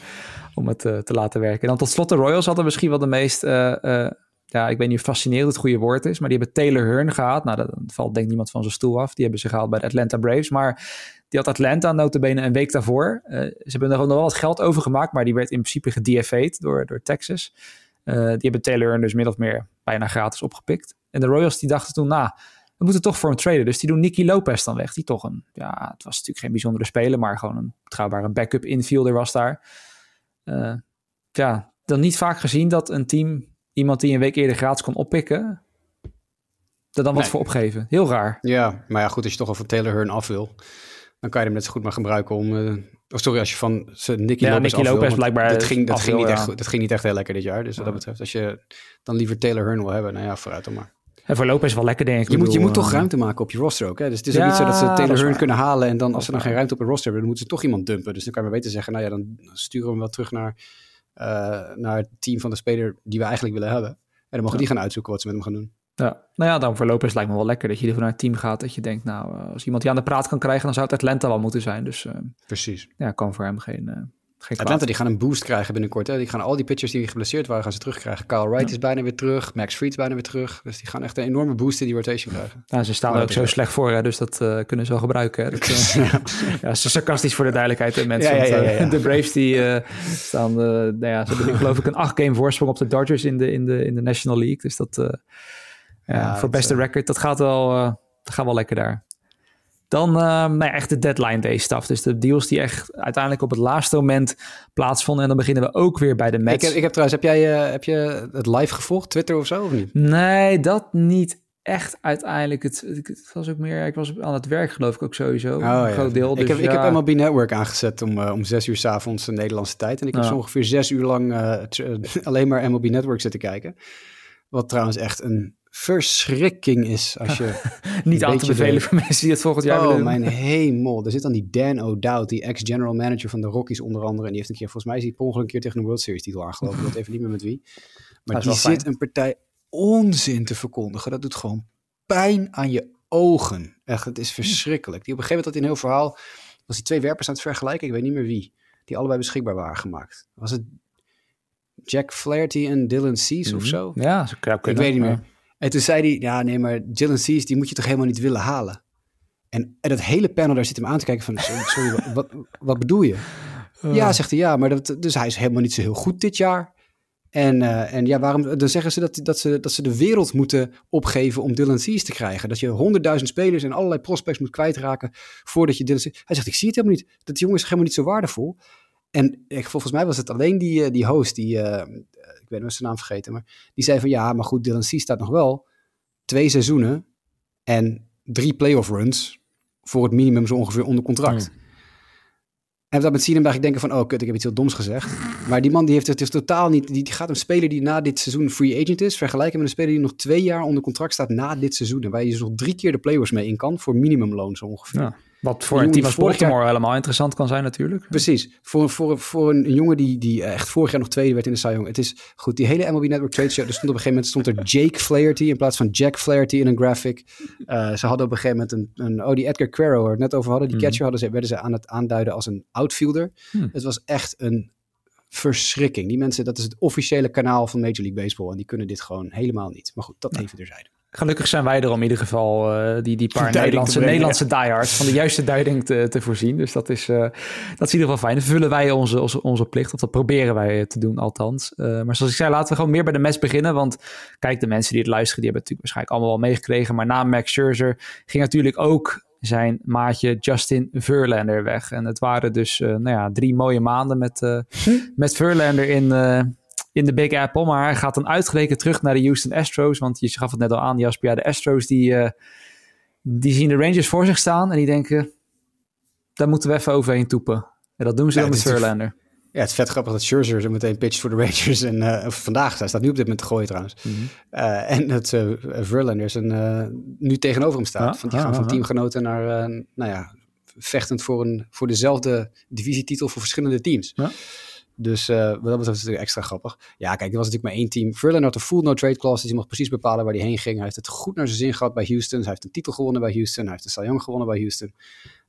om het te laten werken. En dan tot slot de Royals hadden misschien wel de meest ja, ik weet niet of fascinerend het goede woord is, maar die hebben Taylor Hearn gehad. Nou, dat valt denk ik niemand van zijn stoel af. Die hebben ze gehaald bij de Atlanta Braves. Maar die had Atlanta notabene een week daarvoor. Uh, ze hebben er nog wel wat geld over gemaakt, maar die werd in principe gedfa'd door, door Texas. Uh, die hebben Taylor dus min of meer bijna gratis opgepikt. En de Royals die dachten toen, nou, we moeten toch voor hem traden. Dus die doen Nicky Lopez dan weg. Die toch een, ja, het was natuurlijk geen bijzondere speler, maar gewoon een betrouwbare backup infielder was daar. Uh, ja, dan niet vaak gezien dat een team iemand die een week eerder gratis kon oppikken, er dan wat voor opgeven. Heel raar. Ja, maar ja, goed, als je toch al van Taylor Hearn af wil, dan kan je hem net zo goed maar gebruiken om... Uh, oh, sorry, als je van Nicky ja, Lopez, Nicky Lopez blijkbaar dat ging, dat, ging niet echt, dat ging niet echt heel lekker dit jaar. Dus wat dat betreft, als je dan liever Taylor Hearn wil hebben, nou ja, vooruit dan maar. En voor Lopez wel lekker, denk ik. Je, moet, je moet toch eh, ruimte maken op je roster ook. Hè? Dus het is ook niet zo dat ze Taylor Hearn kunnen halen... en dan als ze dan geen ruimte op een roster hebben... dan moeten ze toch iemand dumpen. Dus dan kan je maar beter zeggen... nou ja, dan sturen we hem wel terug naar, uh, naar het team van de speler... die we eigenlijk willen hebben. En dan mogen die gaan uitzoeken wat ze met hem gaan doen. Ja, nou ja, dan voor Lopez lijkt me wel lekker dat je er naar het team gaat. Dat je denkt, nou, eh, als iemand die aan de praat kan krijgen, dan zou het Atlanta wel moeten zijn. Dus uh, Precies. Ja, kan voor hem geen, uh, geen Atlanta die gaan een boost krijgen binnenkort. Hè? Die gaan al die pitchers die geblesseerd waren, gaan ze terugkrijgen. Kyle Wright is bijna weer terug. Max Fried is bijna weer terug. Dus die gaan echt een enorme boost in die rotation krijgen. Ja, ze staan er ook zo slecht voor, hè? dus dat kunnen ze wel gebruiken. Hè? Dat, ja. ja, sarcastisch voor de duidelijkheid. Hè, mensen. Ja, de Braves die staan, nou ja, ze hebben geloof ik een acht game voorsprong op de Dodgers in de, in de, in de National League. Dus dat ja, voor beste record, dat gaat wel, uh, dat gaat wel lekker daar. Dan uh, nou ja, echt de deadline day stuff. Dus de deals die echt uiteindelijk op het laatste moment plaatsvonden. En dan beginnen we ook weer bij de match. Ik heb, ik heb trouwens, heb jij uh, heb je het live gevolgd? Twitter of zo of niet? Nee, dat niet echt uiteindelijk. Het, het, was ook meer, ik was aan het werk geloof ik ook sowieso. Oh, een groot deel. Dus ik heb, ja. ik heb MLB Network aangezet om, uh, om zes uur s avonds Nederlandse tijd. En ik heb zo ongeveer zes uur lang alleen maar MLB Network zitten kijken. Wat trouwens echt een verschrikking is als je... Niet aan te bevelen voor mensen die het volgend jaar oh, willen mijn hemel. Er zit dan die Dan O'Dowd, die ex-general manager van de Rockies onder andere. En die heeft een keer, volgens mij is hij per ongeluk een keer tegen een World Series titel aangelopen. Ik weet even niet meer met wie. Maar die zit een partij onzin te verkondigen. Dat doet gewoon pijn aan je ogen. Echt, het is verschrikkelijk. Die op een gegeven moment had in een heel verhaal... was hij twee werpers aan het vergelijken, ik weet niet meer wie. Die allebei beschikbaar waren gemaakt. Was het Jack Flaherty en Dylan Cease mm of mhm. zo? Ja, ze Ik weet niet meer. En toen zei hij, ja nee, maar Dylan Cease, die moet je toch helemaal niet willen halen? En, en dat hele panel daar zit hem aan te kijken van, sorry, wat, wat, bedoel je? Uh. Ja, zegt hij, ja, maar dat, dus hij is helemaal niet zo heel goed dit jaar. En, uh, en ja, waarom, dan zeggen ze dat, dat, ze dat ze de wereld moeten opgeven om Dylan Cease te krijgen. Dat je honderdduizend spelers en allerlei prospects moet kwijtraken voordat je Dylan Cease... Hij zegt, ik zie het helemaal niet. Dat jongen is helemaal niet zo waardevol. En ik, volgens mij was het alleen die, eh, die host, die, uh, ben zijn naam vergeten, maar die zei van ja, maar goed, Dylan C staat nog wel twee seizoenen en drie playoff runs voor het minimum zo ongeveer onder contract. Mm. En dat met Sienem ik denken van, oh kut, ik heb iets heel doms gezegd. Maar die man die heeft het dus totaal niet, die, die gaat een speler die na dit seizoen free agent is, vergelijken met een speler die nog twee jaar onder contract staat na dit seizoen. En waar je dus nog drie keer de playoffs mee in kan voor minimumloon zo ongeveer. Ja. Wat voor een, team als Baltimore helemaal interessant kan zijn natuurlijk. Precies. Voor, voor, voor een, jongen die, die echt vorig jaar nog tweede werd in de Cy Young. Het is goed, die hele MLB Network Trade Show. Er stond op een gegeven moment stond er Jake Flaherty in plaats van Jack Flaherty in een graphic. Uh, ze hadden op een gegeven moment een, een oh die Edgar Quero waar we het net over hadden. Die mhm. catcher hadden ze, werden ze aan het aanduiden als een outfielder. Hmm. Het was echt een verschrikking. Die mensen, dat is het officiële kanaal van Major League Baseball. En die kunnen dit gewoon helemaal niet. Maar goed, dat even terzijde. Gelukkig zijn wij er om in ieder geval uh, die, die paar Nederlandse, Nederlandse diehards van de juiste duiding te, te voorzien. Dus dat is, uh, dat is in ieder geval fijn. Dan vullen wij onze, onze, onze plicht, of dat proberen wij te doen althans. Uh, maar zoals ik zei, laten we gewoon meer bij de mes beginnen. Want kijk, de mensen die het luisteren, die hebben het natuurlijk waarschijnlijk allemaal wel meegekregen. Maar na Max Scherzer ging natuurlijk ook zijn maatje Justin Verlander weg. En het waren dus nou ja, drie mooie maanden met, hm? met Verlander in in de Big Apple. Maar hij gaat dan uitgerekend terug naar de Houston Astros. Want je gaf het net al aan, Jasper. Ja, de Astros die, uh, die zien de Rangers voor zich staan. En die denken, daar moeten we even overheen toepen. En dat doen ze dan met Verlander. Ja, het is vet grappig dat Scherzer zo meteen pitcht voor de Rangers. En uh, vandaag, hij staat nu op dit moment te gooien trouwens. Mm -hmm. uh, en dat uh, Verlander is een, nu tegenover hem staat. want die gaan van teamgenoten naar, nou ja, vechtend voor, een, voor dezelfde divisietitel voor verschillende teams. Ja. Dus uh, wat dat betreft is het natuurlijk extra grappig. Ja, kijk, er was natuurlijk maar één team. Verlander had een full no-trade clause, dus hij mocht precies bepalen waar hij heen ging. Hij heeft het goed naar zijn zin gehad bij Houston. Hij heeft een titel gewonnen bij Houston. Hij heeft de Cy Young gewonnen bij Houston.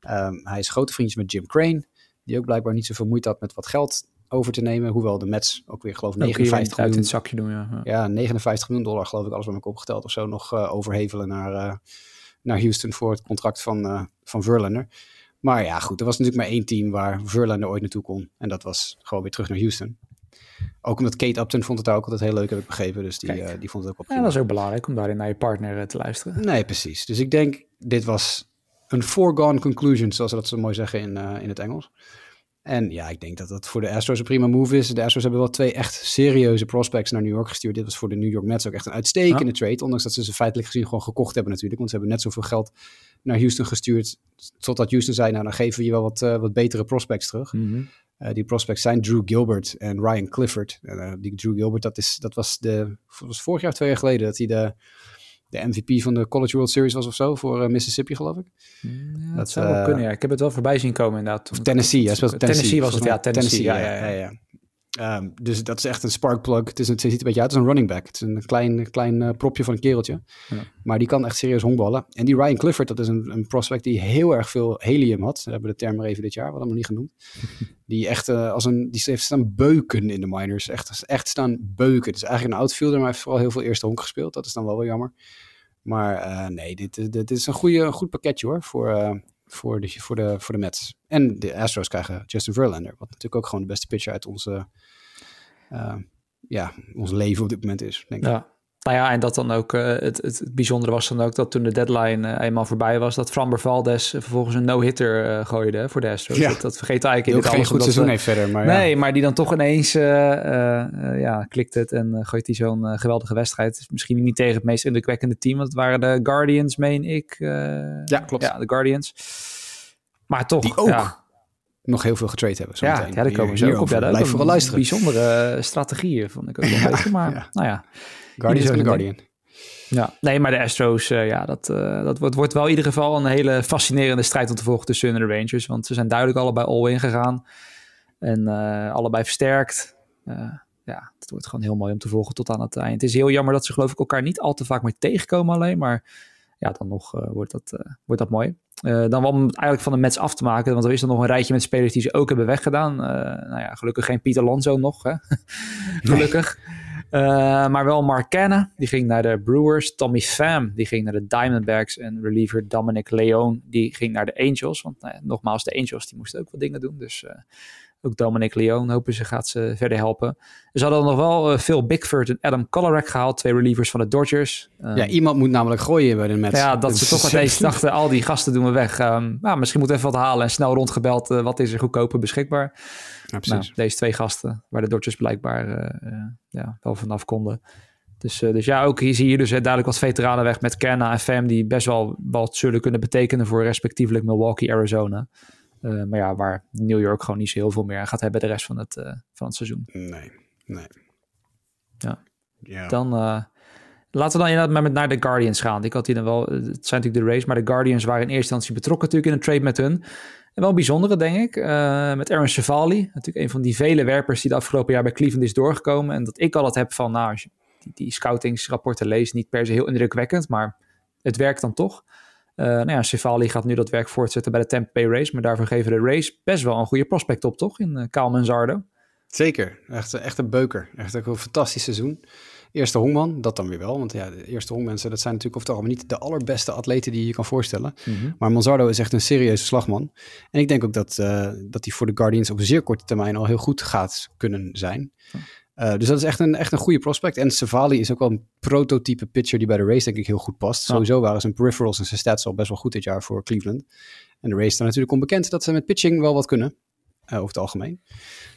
Um, hij is grote vriendjes met Jim Crane, die ook blijkbaar niet zoveel moeite had met wat geld over te nemen. Hoewel de Mets ook weer, geloof ik, 59 miljoen... het zakje doen, ja. ja. 59 miljoen dollar, geloof ik, alles wat ik opgeteld of zo, nog uh, overhevelen naar, uh, naar Houston voor het contract van, van Verlander. Maar ja, goed, er was natuurlijk maar één team waar Verlander ooit naartoe kon. En dat was gewoon weer terug naar Houston. Ook omdat Kate Upton vond het ook altijd heel leuk, heb ik begrepen. Dus die, uh, die vond het ook op. Ja, dat is ook belangrijk om daarin naar je partner uh, te luisteren. Nee, precies. Dus ik denk, dit was een foregone conclusion, zoals ze dat zo mooi zeggen in, uh, in het Engels. En ja, ik denk dat dat voor de Astros een prima move is. De Astros hebben wel twee echt serieuze prospects naar New York gestuurd. Dit was voor de New York Mets ook echt een uitstekende trade. Ondanks dat ze ze feitelijk gezien gewoon gekocht hebben natuurlijk. Want ze hebben net zoveel geld naar Houston gestuurd. Totdat Houston zei, nou dan geven we je wel wat, uh, wat betere prospects terug. Mm -hmm. uh, die prospects zijn Drew Gilbert en Ryan Clifford. Uh, die Drew Gilbert, dat, is, dat was, de, was vorig jaar, twee jaar geleden, dat hij de de MVP van de College World Series was of zo voor uh, Mississippi, geloof ik. Ja, dat zou uh, kunnen, ja. Ik heb het wel voorbij zien komen inderdaad. Of Tennessee, ja. Tennessee, Tennessee was het, ja. Tennessee, ja, ja, ja. ja, Um, dus dat is echt een sparkplug. Het, is, het ziet een beetje uit als een running back. Het is een klein, klein uh, propje van een kereltje. Ja. Maar die kan echt serieus honkballen. En die Ryan Clifford, dat is een, een prospect die heel erg veel helium had. We hebben de term er even dit jaar, wat allemaal niet genoemd. die echt uh, als een, die heeft staan beuken in de minors. Echt, echt staan beuken. Het is eigenlijk een outfielder, maar hij heeft vooral heel veel eerste honk gespeeld. Dat is dan wel wel jammer. Maar uh, nee, dit, dit is een, goede, een goed pakketje hoor voor, uh, voor, de, voor, de, voor de Mets. En de Astros krijgen Justin Verlander, wat natuurlijk ook gewoon de beste pitcher uit onze, ja, ons leven op dit moment is, denk ik. Ja. Nou ja, en dat dan ook, uh, het, het, bijzondere was dan ook dat toen de deadline uh, eenmaal voorbij was, dat Framber Valdes vervolgens een no-hitter uh, gooide hè, voor de Astros. Ja. Dat, dat vergeet eigenlijk in geen goed seizoen heeft verder. Maar nee, ja. maar die dan toch ineens, ja, klikt het en gooit hij zo'n geweldige wedstrijd. Misschien niet tegen het meest indrukwekkende team, want het waren de Guardians, meen ik. ja, klopt. Ja, de Guardians. Maar toch, die ook. Ja nog heel veel getrade hebben. Ja, ja, daar komen ze ook op. Ja, Blijf vooral luisteren. Bijzondere strategieën vond ik ook wel ja, maar ja. nou ja. Guardians de Guardian. Ja, nee, maar de Astros, uh, ja, dat, uh, dat wordt, wordt wel in ieder geval een hele fascinerende strijd om te volgen tussen de Rangers. Want ze zijn duidelijk allebei all-in gegaan. En uh, allebei versterkt. ja, het wordt gewoon heel mooi om te volgen tot aan het eind. Het is heel jammer dat ze geloof ik elkaar niet al te vaak meer tegenkomen alleen. Maar ja, dan nog wordt, dat, wordt dat mooi. Dan wel om het eigenlijk van de Mets af te maken. Want er is er nog een rijtje met spelers die ze ook hebben weggedaan. nou ja, gelukkig geen Pieter Alonso nog. Hè? gelukkig. Nee. Uh, maar wel Mark Canna, die ging naar de Brewers. Tommy Pham, die ging naar de Diamondbacks. En reliever Dominic Leon, die ging naar de Angels. Want nou nogmaals, de Angels die moesten ook wat dingen doen. Dus ook Dominic Leon hopen ze gaat ze verder helpen. Ze hadden nog wel uh, Phil Bigford en Adam Kolarek gehaald. Twee relievers van de Dodgers. Um, ja, iemand moet namelijk gooien bij de Mets. Ja, dat ze toch ineens dachten, al die gasten doen we weg. Um, nou, misschien moeten we even wat halen. En snel rondgebeld, wat is er goedkoper beschikbaar. Ja, nou, deze twee gasten, waar de Dodgers blijkbaar uh, uh, ja, wel vanaf konden, Dus, dus ja, ook hier zie je dus duidelijk wat veteranen weg met Kerna en Fam... die best wel wat zullen kunnen betekenen voor respectievelijk Milwaukee, Arizona. Maar ja, waar New York gewoon niet zo heel veel meer aan gaat hebben de rest van het, van het seizoen. Nee, nee. Ja. ja. Dan laten we dan inderdaad maar met naar de Guardians gaan. Ik had hier dan wel, het zijn natuurlijk de race, maar de Guardians waren in eerste instantie betrokken natuurlijk in een trade met hun. En wel een bijzondere, denk ik. Met Aaron Cevali. Natuurlijk een van die vele werpers die de afgelopen jaar bij Cleveland is doorgekomen. En dat ik altijd heb van, nou, als je die, die scoutingsrapporten leest, niet per se heel indrukwekkend, maar het werkt dan toch. Uh, nou ja, Cevali gaat nu dat werk voortzetten bij de Tampa Bay Race. Maar daarvoor geven de Race best wel een goede prospect op, toch? In uh, Kyle Manzardo. Zeker. Echt, echt een beuker. Echt een fantastisch seizoen. Eerste Hongman, dat dan weer wel. Want ja, de eerste Hongmensen, dat zijn natuurlijk of het niet de allerbeste atleten die je je kan voorstellen. Mhm. Maar Manzardo is echt een serieuze slagman. En ik denk ook dat, uh, dat hij voor de Guardians op een zeer korte termijn al heel goed gaat kunnen zijn. Uh, dus dat is echt een, echt een goede prospect. En Savali is ook wel een prototype pitcher die bij de race denk ik heel goed past. Sowieso waren zijn peripherals en zijn stats al best wel goed dit jaar voor Cleveland. En de race is natuurlijk onbekend dat ze met pitching wel wat kunnen. Uh, over het algemeen.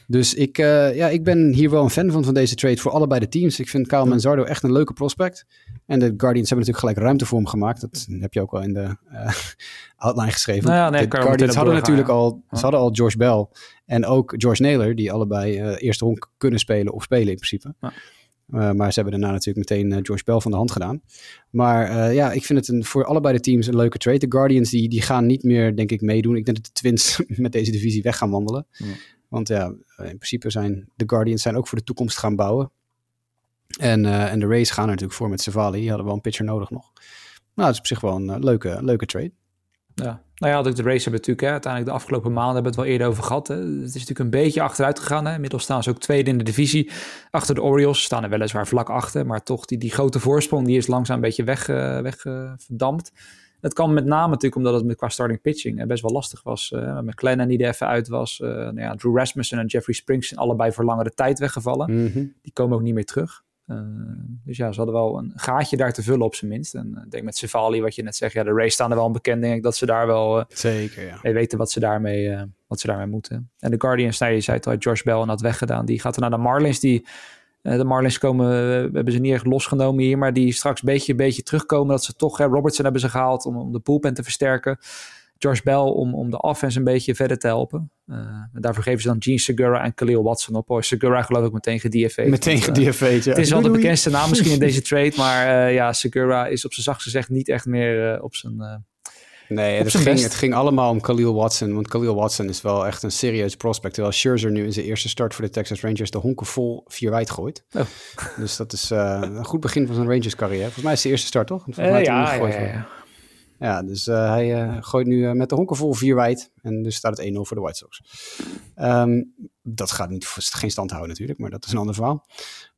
Dus ik, uh, ja, ik ben hier wel een fan van, van deze trade voor allebei de teams. Ik vind Kyle Manzardo echt een leuke prospect. En de Guardians hebben natuurlijk gelijk ruimte voor hem gemaakt. Dat heb je ook al in de uh, outline geschreven. Nou ja, nee, de Guardians hadden natuurlijk al, ze hadden al George Bell en ook George Naylor, die allebei eerste honk kunnen spelen of spelen in principe. Ja. Uh, maar ze hebben daarna natuurlijk meteen uh, George Bell van de hand gedaan. Maar uh, ja, ik vind het een, voor allebei de teams een leuke trade. De Guardians die, die gaan niet meer, denk ik, meedoen. Ik denk dat de Twins met deze divisie weg gaan wandelen. Ja. Want ja, in principe zijn de Guardians zijn ook voor de toekomst gaan bouwen. En, en de Rays gaan er natuurlijk voor met Savali. Die hadden wel een pitcher nodig nog. Nou, het is op zich wel een leuke, leuke trade. Ja, nou ja, de race hebben natuurlijk hè, uiteindelijk de afgelopen maanden hebben we het wel eerder over gehad. Hè. Het is natuurlijk een beetje achteruit gegaan. Hè. Inmiddels staan ze ook tweede in de divisie. Achter de Orioles staan er weliswaar vlak achter. Maar toch, die, die grote voorsprong die is langzaam een beetje weg, uh, weg uh, verdampt. Dat kan met name natuurlijk omdat het met qua starting pitching best wel lastig was. Uh, met Glennon die er even uit was. nou ja, Drew Rasmussen en Jeffrey Springs zijn allebei voor langere tijd weggevallen. Mm -hmm. Die komen ook niet meer terug. Uh, dus ja, ze hadden wel een gaatje daar te vullen op zijn minst. En ik denk met Cevali, wat je net zegt, ja, de race staan er wel een bekend, denk ik, dat ze daar wel uh, Zeker, ja. mee weten wat ze daarmee, wat ze daarmee moeten. En de Guardians, nou, je zei het al, Josh Bell en had weggedaan. Die gaat er naar de Marlins, die... de Marlins komen, hebben ze niet echt losgenomen hier, maar die straks een beetje, beetje terugkomen. Dat ze toch, hè, Robertson hebben ze gehaald om, om de poolpen te versterken. Josh Bell om, om de offense een beetje verder te helpen. Uh, daarvoor geven ze dan Gene Segura en Khalil Watson op. Oh, Segura geloof ik meteen gedFA'd. Meteen ja. Het is wel de bekendste naam misschien in deze trade, maar uh, ja, Segura is op zijn zacht gezegd niet echt meer op zijn... Nee, het ging, het ging allemaal om Khalil Watson. Want Khalil Watson is wel echt een serieus prospect. Terwijl Scherzer nu in zijn eerste start voor de Texas Rangers de honken vol vier wijd gooit. Oh. Dus dat is een goed begin van zijn Rangers carrière. Volgens mij is de eerste start, toch? Volgens mij ja, ja, ja. Ja, dus uh, hij uh, gooit nu uh, met de honken vol vier wijd. En dus staat het 1-0 voor de White Sox. Um, dat gaat niet, geen stand houden natuurlijk, maar dat is een ander verhaal.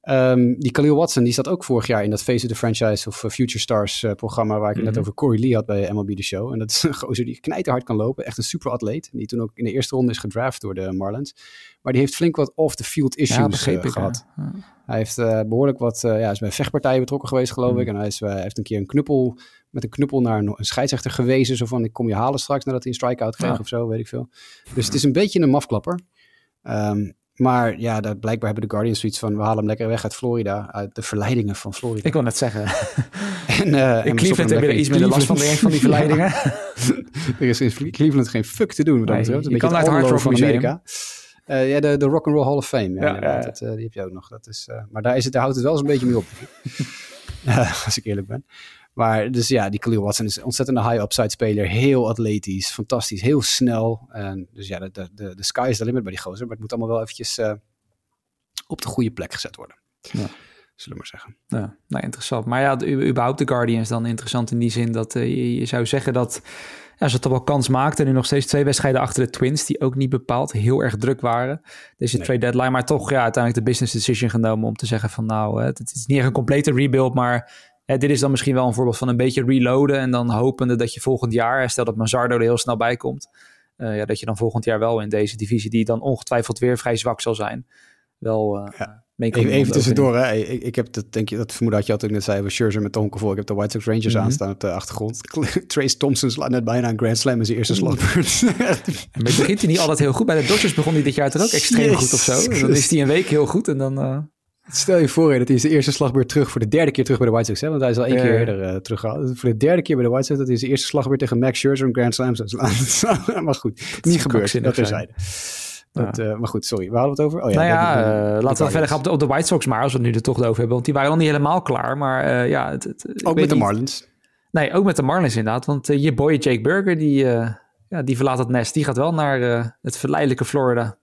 Um, die Khalil Watson, die zat ook vorig jaar in dat Face of the Franchise of Future Stars programma... waar ik mm -hmm. net mhm. over Corey Lee had bij MLB The Show. En dat is een gozer die knijterhard kan lopen. Echt een super atleet. Die toen ook in de eerste ronde is gedraft door de Marlins. Maar die heeft flink wat off-the-field issues ja, gehad. Ja. Hij heeft behoorlijk wat... ja, is bij vechtpartijen betrokken geweest, geloof mm. ik. En hij, is, heeft een keer een knuppel met een knuppel naar een, scheidsrechter gewezen. Zo van, ik kom je halen straks nadat hij een strikeout kreeg ja. of zo, weet ik veel. Dus het is een beetje een mafklapper. Um, maar ja, dat, blijkbaar hebben de Guardians zoiets van... we halen hem lekker weg uit Florida, uit de verleidingen van Florida. Ik wil net zeggen. en, uh, in Cleveland hebben we iets minder last van, de, van die verleidingen. er is in Cleveland geen fuck te doen. Nee, dat je kan uit Hard Rock van Amerika. Uh, ja, de, de Rock and Roll Hall of Fame. Ja, ja, ja. Dat, uh, die heb je ook nog. Dat is, maar daar, is het, daar houdt het wel eens een beetje mee op. als ik eerlijk ben. Maar dus ja, die Khalil Watson is een ontzettend high upside speler. Heel atletisch, fantastisch, heel snel. En dus ja, de, de, de sky is the limit bij die gozer. Maar het moet allemaal wel eventjes uh, op de goede plek gezet worden. Ja. Zullen we maar zeggen. Ja, nou interessant. Maar ja, überhaupt de Guardians dan interessant in die zin dat uh, je, je, zou zeggen dat ja, ze toch wel kans maakten. Nu nog steeds twee wedstrijden achter de Twins, die ook niet bepaald heel erg druk waren. Deze nee. trade deadline, maar toch ja, uiteindelijk de business decision genomen om te zeggen van nou, het is niet echt een complete rebuild, maar dit is dan misschien wel een voorbeeld van een beetje reloaden en dan hopende dat je volgend jaar, stel dat Mazzardo er heel snel bij komt, uh, ja, dat je dan volgend jaar wel in deze divisie, die dan ongetwijfeld weer vrij zwak zal zijn, wel uh, ja. mee Even, even tussendoor, hè. Ik, ik, heb dat, denk je, dat vermoeden dat je altijd net zei, we Scherzer met Tonken voor. Ik heb de White Sox Rangers mm -hmm. aanstaan op de achtergrond. Trace Thompson slaat net bijna een Grand Slam in zijn eerste slagbeurt. maar begint hij niet altijd heel goed? Bij de Dodgers begon hij dit jaar toch ook extreem goed of zo. Dan is hij een week heel goed en dan... Uh... Stel je voor dat hij is de eerste slagbeurt terug voor de derde keer terug bij de White Sox. Hè? Want hij is al één keer eerder uh, teruggehaald. Voor de derde keer bij de White Sox dat hij zijn eerste slagbeurt tegen Max Scherzer een Grand Slam zou slaan. maar goed, niet gebeurd. Dat terzijde. Dat, uh, maar goed, sorry. We hadden het over? Oh, ja, nou ja, uh, laten we verder gaan op de, op de, White Sox maar, als we het nu er toch over hebben. Want die waren nog niet helemaal klaar. Maar uh, ja... Het, het, ook met de Marlins. Nee, ook met de Marlins inderdaad. Want je boy Jake Burger, die, ja, die verlaat het nest. Die gaat wel naar het verleidelijke Florida.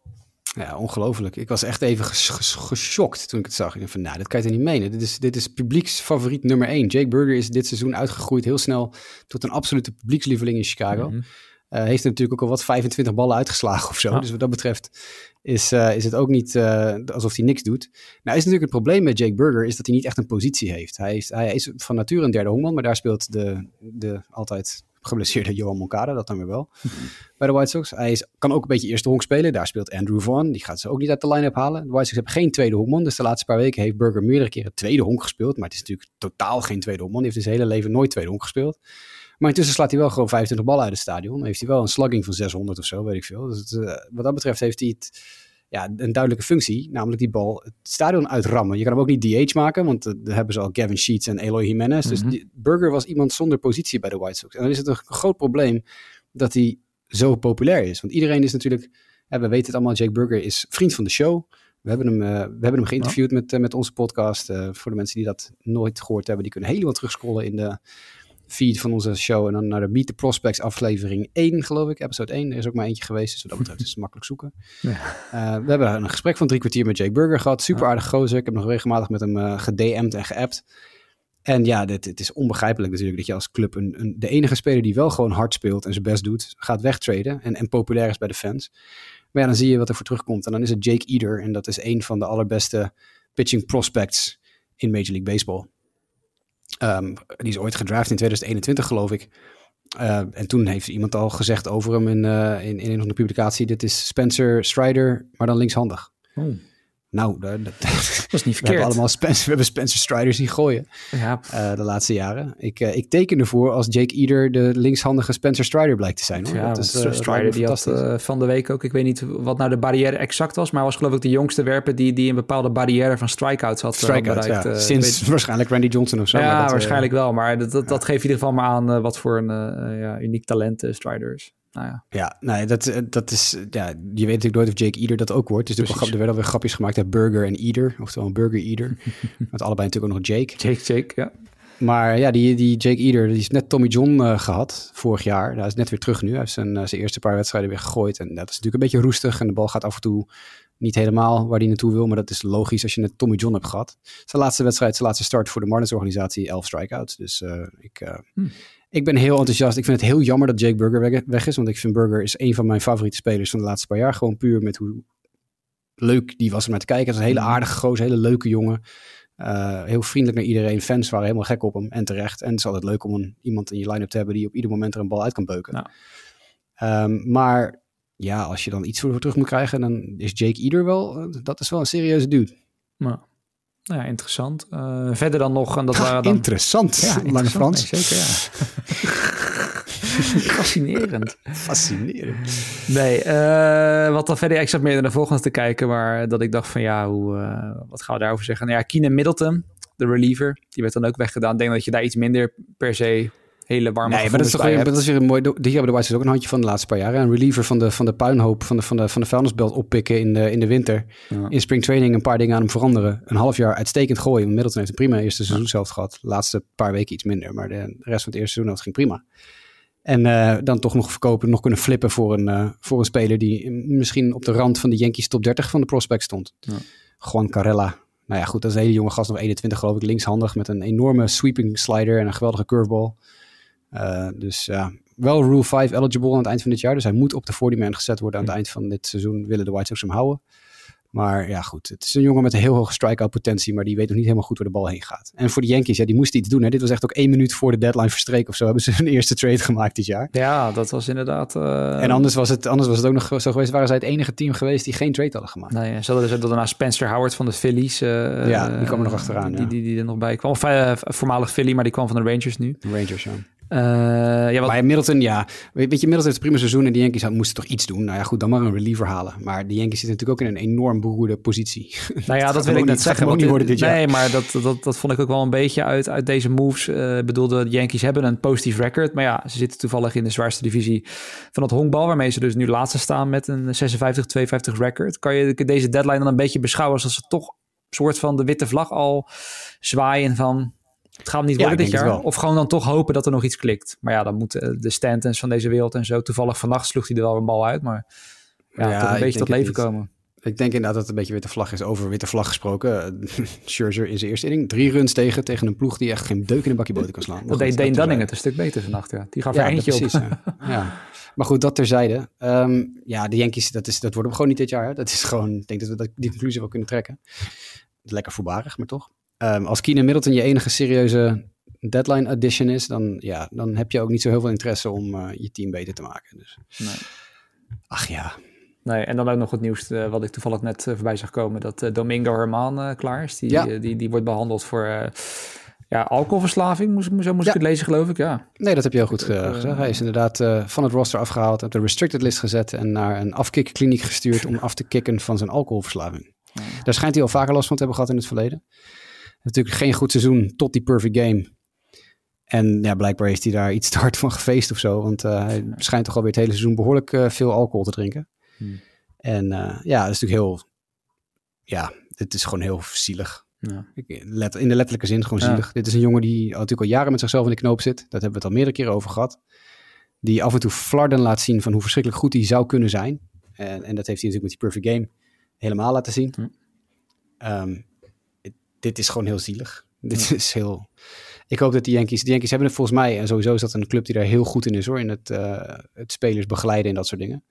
Ja, ongelooflijk. Ik was echt even geschokt toen ik het zag. Ik dacht van, nou, dat kan je niet menen. Dit is, dit is publieksfavoriet nummer één. Jake Burger is dit seizoen uitgegroeid heel snel tot een absolute publiekslieveling in Chicago. Mm heeft natuurlijk ook al wat 25 ballen uitgeslagen of zo. Dus wat dat betreft is, uh, is het ook niet uh, alsof hij niks doet. Nou is natuurlijk het probleem met Jake Burger is dat hij niet echt een positie heeft. Hij, heeft, hij is van nature een derde honkman, maar daar speelt de, de altijd geblesseerde Johan Moncada, dat dan weer wel, bij de White Sox. Hij is, kan ook een beetje eerste honk spelen. Daar speelt Andrew Vaughn. Die gaat ze ook niet uit de line-up halen. De White Sox hebben geen tweede honkman. Dus de laatste paar weken heeft Burger meerdere keren tweede honk gespeeld. Maar het is natuurlijk totaal geen tweede honkman. Die heeft zijn hele leven nooit tweede honk gespeeld. Maar intussen slaat hij wel gewoon 25 ballen uit het stadion. heeft hij wel een slugging van 600 of zo, weet ik veel. Dus het, uh, wat dat betreft heeft hij het ja, een duidelijke functie, namelijk die bal het stadion uitrammen. Je kan hem ook niet DH maken, want uh, daar hebben ze al Gavin Sheets en Eloy Jimenez. Dus mhm. die, Burger was iemand zonder positie bij de White Sox. En dan is het een groot probleem dat hij zo populair is. Want iedereen is natuurlijk, we weten het allemaal, Jake Burger is vriend van de show. We hebben hem, uh, we hebben hem geïnterviewd met, uh, met onze podcast. voor de mensen die dat nooit gehoord hebben, die kunnen helemaal terugscrollen in de feed van onze show. En dan naar de Meet the Prospects aflevering 1, geloof ik. Episode 1. Er is ook maar eentje geweest. Dus wat dat betreft is het makkelijk zoeken. Ja. Uh, we hebben een gesprek van drie kwartier met Jake Burger gehad. Super aardig gozer. Ik heb nog regelmatig met hem uh, gedM'd en geappt. En ja, dit, het is onbegrijpelijk natuurlijk dat je als club een, een, de enige speler die wel gewoon hard speelt en zijn best doet, gaat wegtraden en, en populair is bij de fans. Maar ja, dan zie je wat er voor terugkomt. En dan is het Jake Eater. En dat is een van de allerbeste pitching prospects in Major League Baseball. Um, die is ooit gedraft in 2021, geloof ik. Uh, en toen heeft iemand al gezegd over hem in, uh, in, in een publicatie: dit is Spencer Strider, maar dan linkshandig. Oh. Nou, dat, dat, is niet verkeerd. We hebben allemaal Spencer, we hebben Spencer Striders zien gooien ja. Uh, de laatste jaren. Ik, uh, ik teken ervoor als Jake Eater de linkshandige Spencer Strider blijkt te zijn. Hoor. Ja, dat is, uh, Strider die had van de week ook, ik weet niet wat nou de barrière exact was, maar was geloof ik de jongste werper die, die een bepaalde barrière van strikeouts had strikeouts, bereikt. Ja. Sinds waarschijnlijk Randy Johnson of zo. Ja, dat, waarschijnlijk wel. Maar dat, dat, geeft in ieder geval maar aan wat voor een ja, uniek talent Strider is. Nou ja. ja, nee, dat, eh, dat is, ja, je weet natuurlijk nooit of Jake Eater dat ook wordt. Dus er werden alweer grapjes gemaakt uit Burger en Eater, oftewel een Burger Eater. Met allebei natuurlijk ook nog Jake. Jake, Jake, ja. Maar ja, die, die Jake Eater, die is net Tommy John uh, gehad vorig jaar. Hij is net weer terug nu. Hij heeft zijn, uh, zijn eerste paar wedstrijden weer gegooid. En dat is natuurlijk een beetje roestig. En de bal gaat af en toe niet helemaal waar hij naartoe wil. Maar dat is logisch als je net Tommy John hebt gehad. Zijn laatste wedstrijd, zijn laatste start voor de Marlins organisatie, 11 strikeouts. Dus uh, ik, hm ik ben heel enthousiast. Ik vind het heel jammer dat Jake Burger weg is. Want ik vind Burger is een van mijn favoriete spelers van de laatste paar jaar. Gewoon puur met hoe leuk die was om naar te kijken. Het is een hele mm. aardige goos, hele leuke jongen. Uh, heel vriendelijk naar iedereen. Fans waren helemaal gek op hem. En terecht. En het is altijd leuk om een, iemand in je line-up te hebben die op ieder moment er een bal uit kan beuken. Um, maar ja, als je dan iets voor terug moet krijgen, dan is Jake Eater wel, uh, dat is wel een serieuze dude. Nou. Nou ja, interessant. Uh, verder dan nog... En dat waren dan... Interessant, ja, Lange Frans. Nee, zeker, ja. Fascinerend. Fascinerend. Nee, uh, wat dan verder... Ik zat meer naar de volgende te kijken, maar dat ik dacht van ja, hoe, uh, wat gaan we daarover zeggen? Nou ja, Keenan Middleton, de reliever, die werd dan ook weggedaan. Ik denk dat je daar iets minder per se hele warme Nee, maar dat is toch weer, dat is weer een mooi... Die hebben de Sox ook een handje van de laatste paar jaar. Een reliever van de, van de puinhoop, van de, van de, van de vuilnisbelt oppikken in de, in de winter. Ja. In springtraining een paar dingen aan hem veranderen. Een half jaar uitstekend gooien. Middleton heeft een prima eerste seizoen zelf gehad. De laatste paar weken iets minder. Maar de, rest van het eerste seizoen ging prima. En uh, dan toch nog verkopen, nog kunnen flippen voor een, uh, voor een speler die misschien op de rand van de Yankees top 30 van de prospect stond. Ja. Juan Carella. Nou ja, goed, dat is een hele jonge gast, nog 21 geloof ik, linkshandig met een enorme sweeping slider en een geweldige curveball. Uh, dus ja, wel Rule 5 eligible aan het eind van dit jaar. Dus hij moet op de 40 man gezet worden aan het eind van dit seizoen. Willen de White Sox hem houden. Maar ja, goed. Het is een jongen met een heel hoge strikeout potentie, maar die weet nog niet helemaal goed waar de bal heen gaat. En voor de Yankees, ja, die moesten iets doen. Hè. Dit was echt ook één minuut voor de deadline verstreken of zo. Hebben ze hun eerste trade gemaakt dit jaar. Ja, dat was inderdaad... Uh... En anders was, het, anders was het ook nog zo geweest, waren zij het enige team geweest die geen trade hadden gemaakt. Nee, ze hadden dus daarna Spencer Howard van de Phillies. Uh, ja, die kwam er nog achteraan. Die, die, die, er nog bij kwam. Of uh, voormalig Philly, maar die kwam van de Rangers nu. De Rangers, ja. Uh, ja, wat... Maar Middleton, ja. Weet je, Middleton heeft een prima seizoen en de Yankees moesten toch iets doen. Nou ja, goed, dan maar een reliever halen. Maar de Yankees zitten natuurlijk ook in een enorm beroerde positie. Nou ja, dat wil ik net zeggen. Want, niet worden dit nee, maar dat, dat, dat vond ik ook wel een beetje uit, uit deze moves. Uh, bedoel, de Yankees hebben een positief record. Maar ja, ze zitten toevallig in de zwaarste divisie van het honkbal. Waarmee ze dus nu laatste staan met een 56-52 record. Kan je deze deadline dan een beetje beschouwen als ze toch soort van de witte vlag al zwaaien van het gaat niet worden dit jaar. Of gewoon dan toch hopen dat er nog iets klikt. Maar ja, dan moeten de Stantons van deze wereld en zo. Toevallig vannacht sloeg hij er wel een bal uit. Maar ja, ja toch een beetje tot leven komen. Ik denk inderdaad dat het een beetje witte vlag is. Over witte vlag gesproken. Scherzer in zijn eerste inning. Drie runs tegen, tegen een ploeg die echt geen deuk in een bakje boter kan slaan. dat deed Dane Dunning het een stuk beter vannacht. Ja. Die gaf er eentje precies, op. ja. Maar goed, dat terzijde. Um, ja, de Yankees, dat, is, dat worden we gewoon niet dit jaar. Hè. Dat is gewoon, ik denk dat we die conclusie wel kunnen trekken. Lekker voorbarig, maar toch. Um, als Keenan Middleton je enige serieuze deadline addition is, dan, ja, dan heb je ook niet zo heel veel interesse om uh, je team beter te maken. Dus. Nee. Ach ja. Nee, en dan ook nog het nieuws uh, wat ik toevallig net uh, voorbij zag komen, dat Domingo Herman klaar is. Die, ja. die, die wordt behandeld voor ja, alcoholverslaving, moest, zo moest ik het lezen geloof ik, ja. Nee, dat heb je heel goed gezegd. Hij is inderdaad van het roster afgehaald, op de restricted list gezet en naar een afkikkliniek gestuurd om af te kicken van zijn alcoholverslaving. Daar schijnt hij al vaker last van te hebben gehad in het verleden natuurlijk geen goed seizoen tot die perfect game. En ja, blijkbaar heeft hij daar iets te hard van gefeest of zo. Want uh, hij schijnt toch alweer het hele seizoen behoorlijk uh, veel alcohol te drinken. Hmm. En uh, ja, dat is natuurlijk heel... Ja, het is gewoon heel zielig. Ja. Let, in de letterlijke zin gewoon zielig. Dit is een jongen die natuurlijk al jaren met zichzelf in de knoop zit. Dat hebben we het al meerdere keren over gehad. Die af en toe flarden laat zien van hoe verschrikkelijk goed hij zou kunnen zijn. En, en dat heeft hij natuurlijk met die perfect game helemaal laten zien. Um, dit is gewoon heel zielig. Dit is heel... Ik hoop dat de Yankees... De Yankees hebben het volgens mij... En sowieso is dat een club die daar heel goed in is hoor. In het, uh, het spelers begeleiden en dat soort dingen.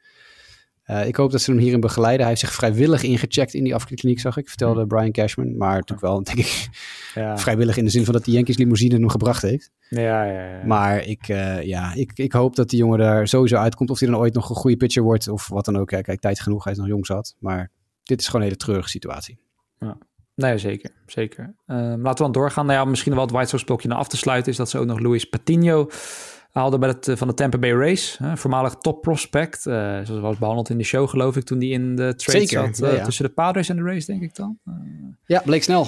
Uh, ik hoop dat ze hem hierin begeleiden. Hij heeft zich vrijwillig ingecheckt in die afkliniek, zag ik. Vertelde Brian Cashman. Maar natuurlijk wel, denk ik, ja. vrijwillig in de zin van dat de Yankees limousine hem gebracht heeft. Ja, ja, ja. Maar ik, uh, ja, ik, ik hoop dat die jongen daar sowieso uitkomt. Of hij dan ooit nog een goede pitcher wordt of wat dan ook. Kijk, tijd genoeg, hij is nog jong zat. Maar dit is gewoon een hele treurige situatie. Ja. Nee, zeker. zeker. Uh, laten we dan doorgaan. Nou ja, misschien wel het White Sox blokje naar af te sluiten... is dat ze ook nog Luis Patino haalden bij het, eh, van de Tampa Bay Race. Hè, voormalig top prospect. Uh, zoals was behandeld in de show, geloof ik, toen die in de trade zat. Uh, Tussen de Padres en de Race, denk ik dan. ja, bleek snel.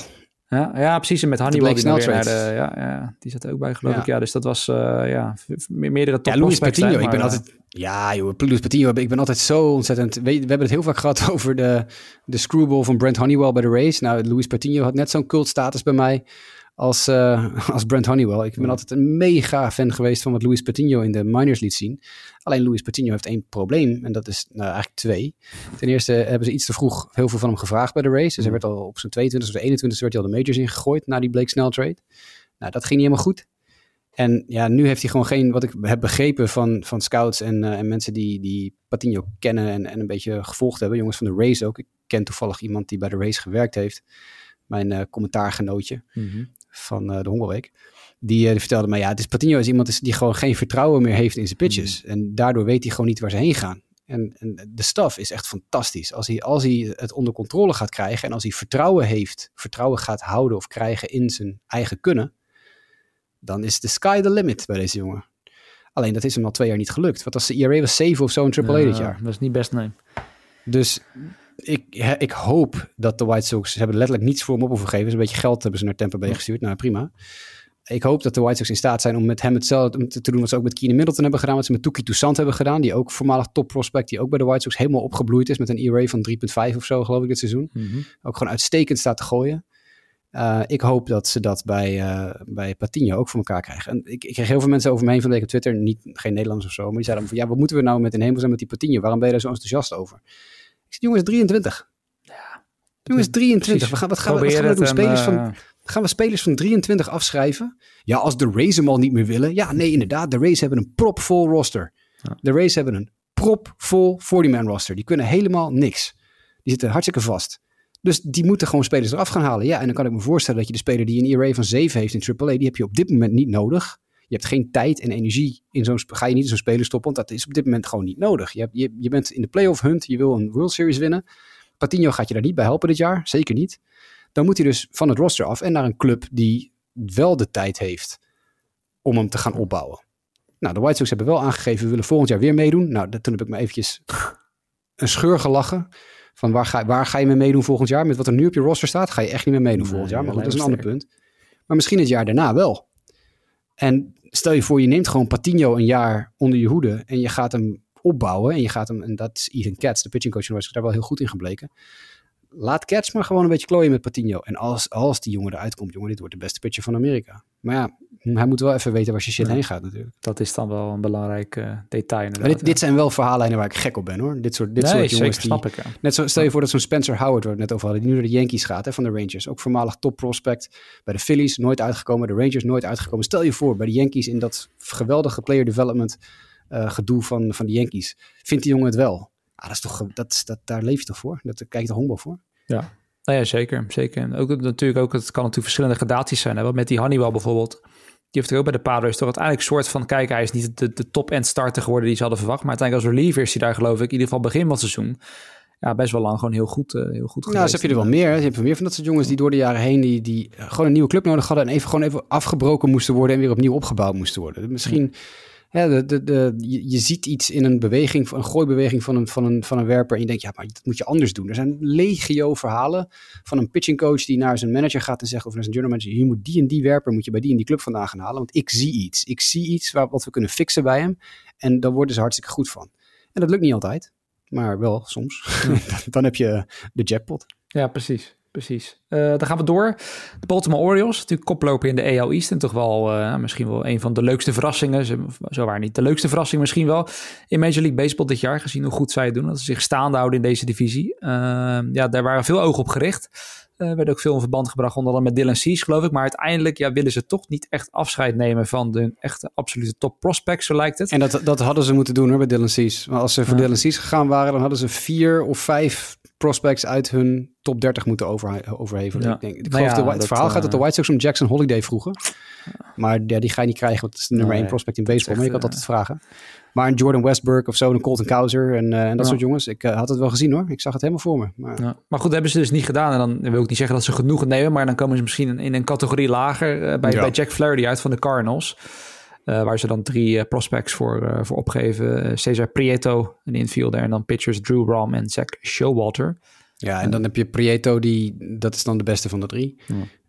Ja, ja precies. En met Hannibal die weer naar de, ja, ja, die zat er ook bij, geloof ik. Ja, dus dat was uh, ja, meerdere top Ja, Luis Patino, ik ben altijd... Ja, joh, Luis Patino, ik ben altijd zo ontzettend... We, we hebben het heel vaak gehad over de, de screwball van Brent Honeywell bij de race. Nou, Luis Patino had net zo'n cult status bij mij als, uh, als Brent Honeywell. Ik ben altijd een mega fan geweest van wat Luis Patino in de minors liet zien. Alleen Luis Patino heeft één probleem en dat is nou, eigenlijk twee. Ten eerste hebben ze iets te vroeg heel veel van hem gevraagd bij de race. Dus hij werd al op zijn 22 of 21 werd hij al de majors ingegooid na die Blake Snell trade. Nou, dat ging niet helemaal goed. En ja, nu heeft hij gewoon geen, wat ik heb begrepen van, van scouts en, uh, en mensen die, die Patino kennen en, en een beetje gevolgd hebben. Jongens van de race ook. Ik ken toevallig iemand die bij de race gewerkt heeft. Mijn uh, commentaargenootje. Mm van uh, de Hongerweek. Die, vertelde mij, ja, het is Patino is iemand die gewoon geen vertrouwen meer heeft in zijn pitches. Mm. En daardoor weet hij gewoon niet waar ze heen gaan. En, en de staf is echt fantastisch. Als hij, als hij het onder controle gaat krijgen en als hij vertrouwen heeft, vertrouwen gaat houden of krijgen in zijn eigen kunnen, dan is de sky the limit bij deze jongen. Alleen dat is hem al twee jaar niet gelukt. Want als de ERA was 7 of zo in AAA dit jaar. Dat is niet best, nee. Dus ik, ik hoop dat de White Sox, ze hebben letterlijk niets voor hem op hoeven geven. Dus een beetje geld hebben ze naar Tampa Bay gestuurd. Nou, prima. Ik hoop dat de White Sox in staat zijn om met hem hetzelfde te doen wat ze ook met Keenan Middleton hebben gedaan. Wat ze met Tuki Toussaint hebben gedaan. Die ook voormalig top prospect, die ook bij de White Sox helemaal opgebloeid is. Met een ERA van 3,5 of zo, geloof ik, dit seizoen. Mhm. Ook gewoon uitstekend staat te gooien. Uh, ik hoop dat ze dat bij, uh, bij Patino ook voor elkaar krijgen. En ik, ik kreeg heel veel mensen over me heen van de week op Twitter, niet, geen Nederlanders of zo, maar die zeiden van ja, wat moeten we nou met een hemel zijn met die Patino? Waarom ben je daar zo enthousiast over? Ik zeg, jongens, 23. Ja. Jongens, 23. We gaan, wat gaan, we, wat gaan we doen? Spelers van, eh, gaan we spelers van 23 afschrijven? Ja, als de Rays hem al niet meer willen. Ja, nee, inderdaad. De Rays hebben een propvol roster. De Rays hebben een propvol 40-man roster. Die kunnen helemaal niks. Die zitten hartstikke vast. Dus die moeten gewoon spelers eraf gaan halen. Ja, en dan kan ik me voorstellen dat je de speler die een ERA van 7 heeft in AAA, die heb je op dit moment niet nodig. Je hebt geen tijd en energie in zo'n. Ga je niet in zo'n speler stoppen, want dat is op dit moment gewoon niet nodig. Je, je, bent in de playoff hunt, je wil een World Series winnen. Patino gaat je daar niet bij helpen dit jaar, zeker niet. Dan moet hij dus van het roster af en naar een club die wel de tijd heeft om hem te gaan opbouwen. Nou, de White Sox hebben wel aangegeven, we willen volgend jaar weer meedoen. Nou, toen heb ik me eventjes een scheur gelachen. Van waar ga, waar ga je mee meedoen volgend jaar? Met wat er nu op je roster staat, ga je echt niet meer meedoen volgend jaar. Maar goed, dat is een ander punt. Maar misschien het jaar daarna wel. En stel je voor, je neemt gewoon Patino een jaar onder je hoede en je gaat hem opbouwen en je gaat hem, en dat is Ethan Katz, de pitching coach, daar wel heel goed in gebleken. Laat Katz maar gewoon een beetje klooien met Patino. En als, als die jongen eruit komt, jongen, dit wordt de beste pitcher van Amerika. Maar ja, hij moet wel even weten waar je shit heen gaat natuurlijk. Dat is dan wel een belangrijk uh, detail. Maar dit, dit, zijn wel verhaallijnen waar ik gek op ben hoor. Dit soort, dit nee, soort jongens snap ik. Ja. Net zo, stel je voor dat zo'n Spencer Howard, waar we het net over hadden, die nu naar de Yankees gaat hè, van de Rangers. Ook voormalig top prospect. Bij de Phillies nooit uitgekomen, de Rangers nooit uitgekomen. Stel je voor, bij de Yankees in dat geweldige player development uh, gedoe van, van de Yankees. Vindt die jongen het wel? Ah, dat is toch, dat, dat, daar leef je toch voor? Dat, daar kijk je toch honkbal voor? Ja. Nou ja, zeker. zeker. En ook natuurlijk ook, het kan natuurlijk verschillende gradaties zijn. Hè? Want met die Honeywell bijvoorbeeld, die heeft er ook bij de Padres toch uiteindelijk een soort van, kijk, hij is niet de, de top-end starter geworden die ze hadden verwacht. Maar uiteindelijk als reliever is hij daar geloof ik, in ieder geval begin van het seizoen, ja, best wel lang gewoon heel goed, uh, heel goed Nou, heb je er wel meer. Je hebt meer van dat soort jongens die door de jaren heen, die, die gewoon een nieuwe club nodig hadden en even gewoon even afgebroken moesten worden en weer opnieuw opgebouwd moesten worden. Misschien ja, de, de, de, je, je, ziet iets in een beweging, een gooibeweging van een, van, een, van een werper. En je denkt, ja, maar dat moet je anders doen. Er zijn legio verhalen van een pitching coach die naar zijn manager gaat en zegt, of naar zijn general manager, je moet die en die werper, moet je bij die en die club vandaan gaan halen. Want ik zie iets. Ik zie iets waar, wat we kunnen fixen bij hem. En daar worden ze hartstikke goed van. En dat lukt niet altijd, maar wel soms. Dan heb je de jackpot. Ja, precies precies. Uh, dan gaan we door. De Baltimore Orioles, natuurlijk koploper in de AL East. En toch wel uh, misschien wel een van de leukste verrassingen. Zo waar niet de leukste verrassing misschien wel. In Major League Baseball dit jaar, gezien hoe goed zij het doen. Dat ze zich staande houden in deze divisie. Uh, ja, daar waren veel ogen op gericht. Uh, werd ook veel in verband gebracht, onder andere met Dylan Cease, geloof ik. Maar uiteindelijk ja, willen ze toch niet echt afscheid nemen van de echte absolute top prospects, zo lijkt het. En dat, dat hadden ze moeten doen hoor, bij Dylan Cease. Maar als ze voor ja. Dylan Cease gegaan waren, dan hadden ze vier of vijf prospects uit hun top 30 moeten over, overhevelen. Ik, denk, ik nou geloof ja, de, het verhaal gaat dat de White Sox om Jackson Holiday vroegen. Maar ja, die ga je niet krijgen, want het is de nummer 1 prospect in baseball. Maar je kan altijd vragen. Maar een Jordan Westburg of zo, een Colton Cowser en, uh, en dat soort jongens. Ik uh, had het wel gezien hoor. Ik zag het helemaal voor me. Maar, ja. maar goed, hebben ze dus niet gedaan. En dan wil ik niet zeggen dat ze genoeg nemen. Maar dan komen ze misschien in een categorie lager uh, bij, bij Jack Flaherty uit van de Cardinals. Uh, waar ze dan drie uh, prospects voor, uh, voor opgeven. Cesar Prieto, een infielder. En dan pitchers Drew Rom en Zach Showalter. Ja, en dan heb je Prieto, die, dat is dan de beste van de drie.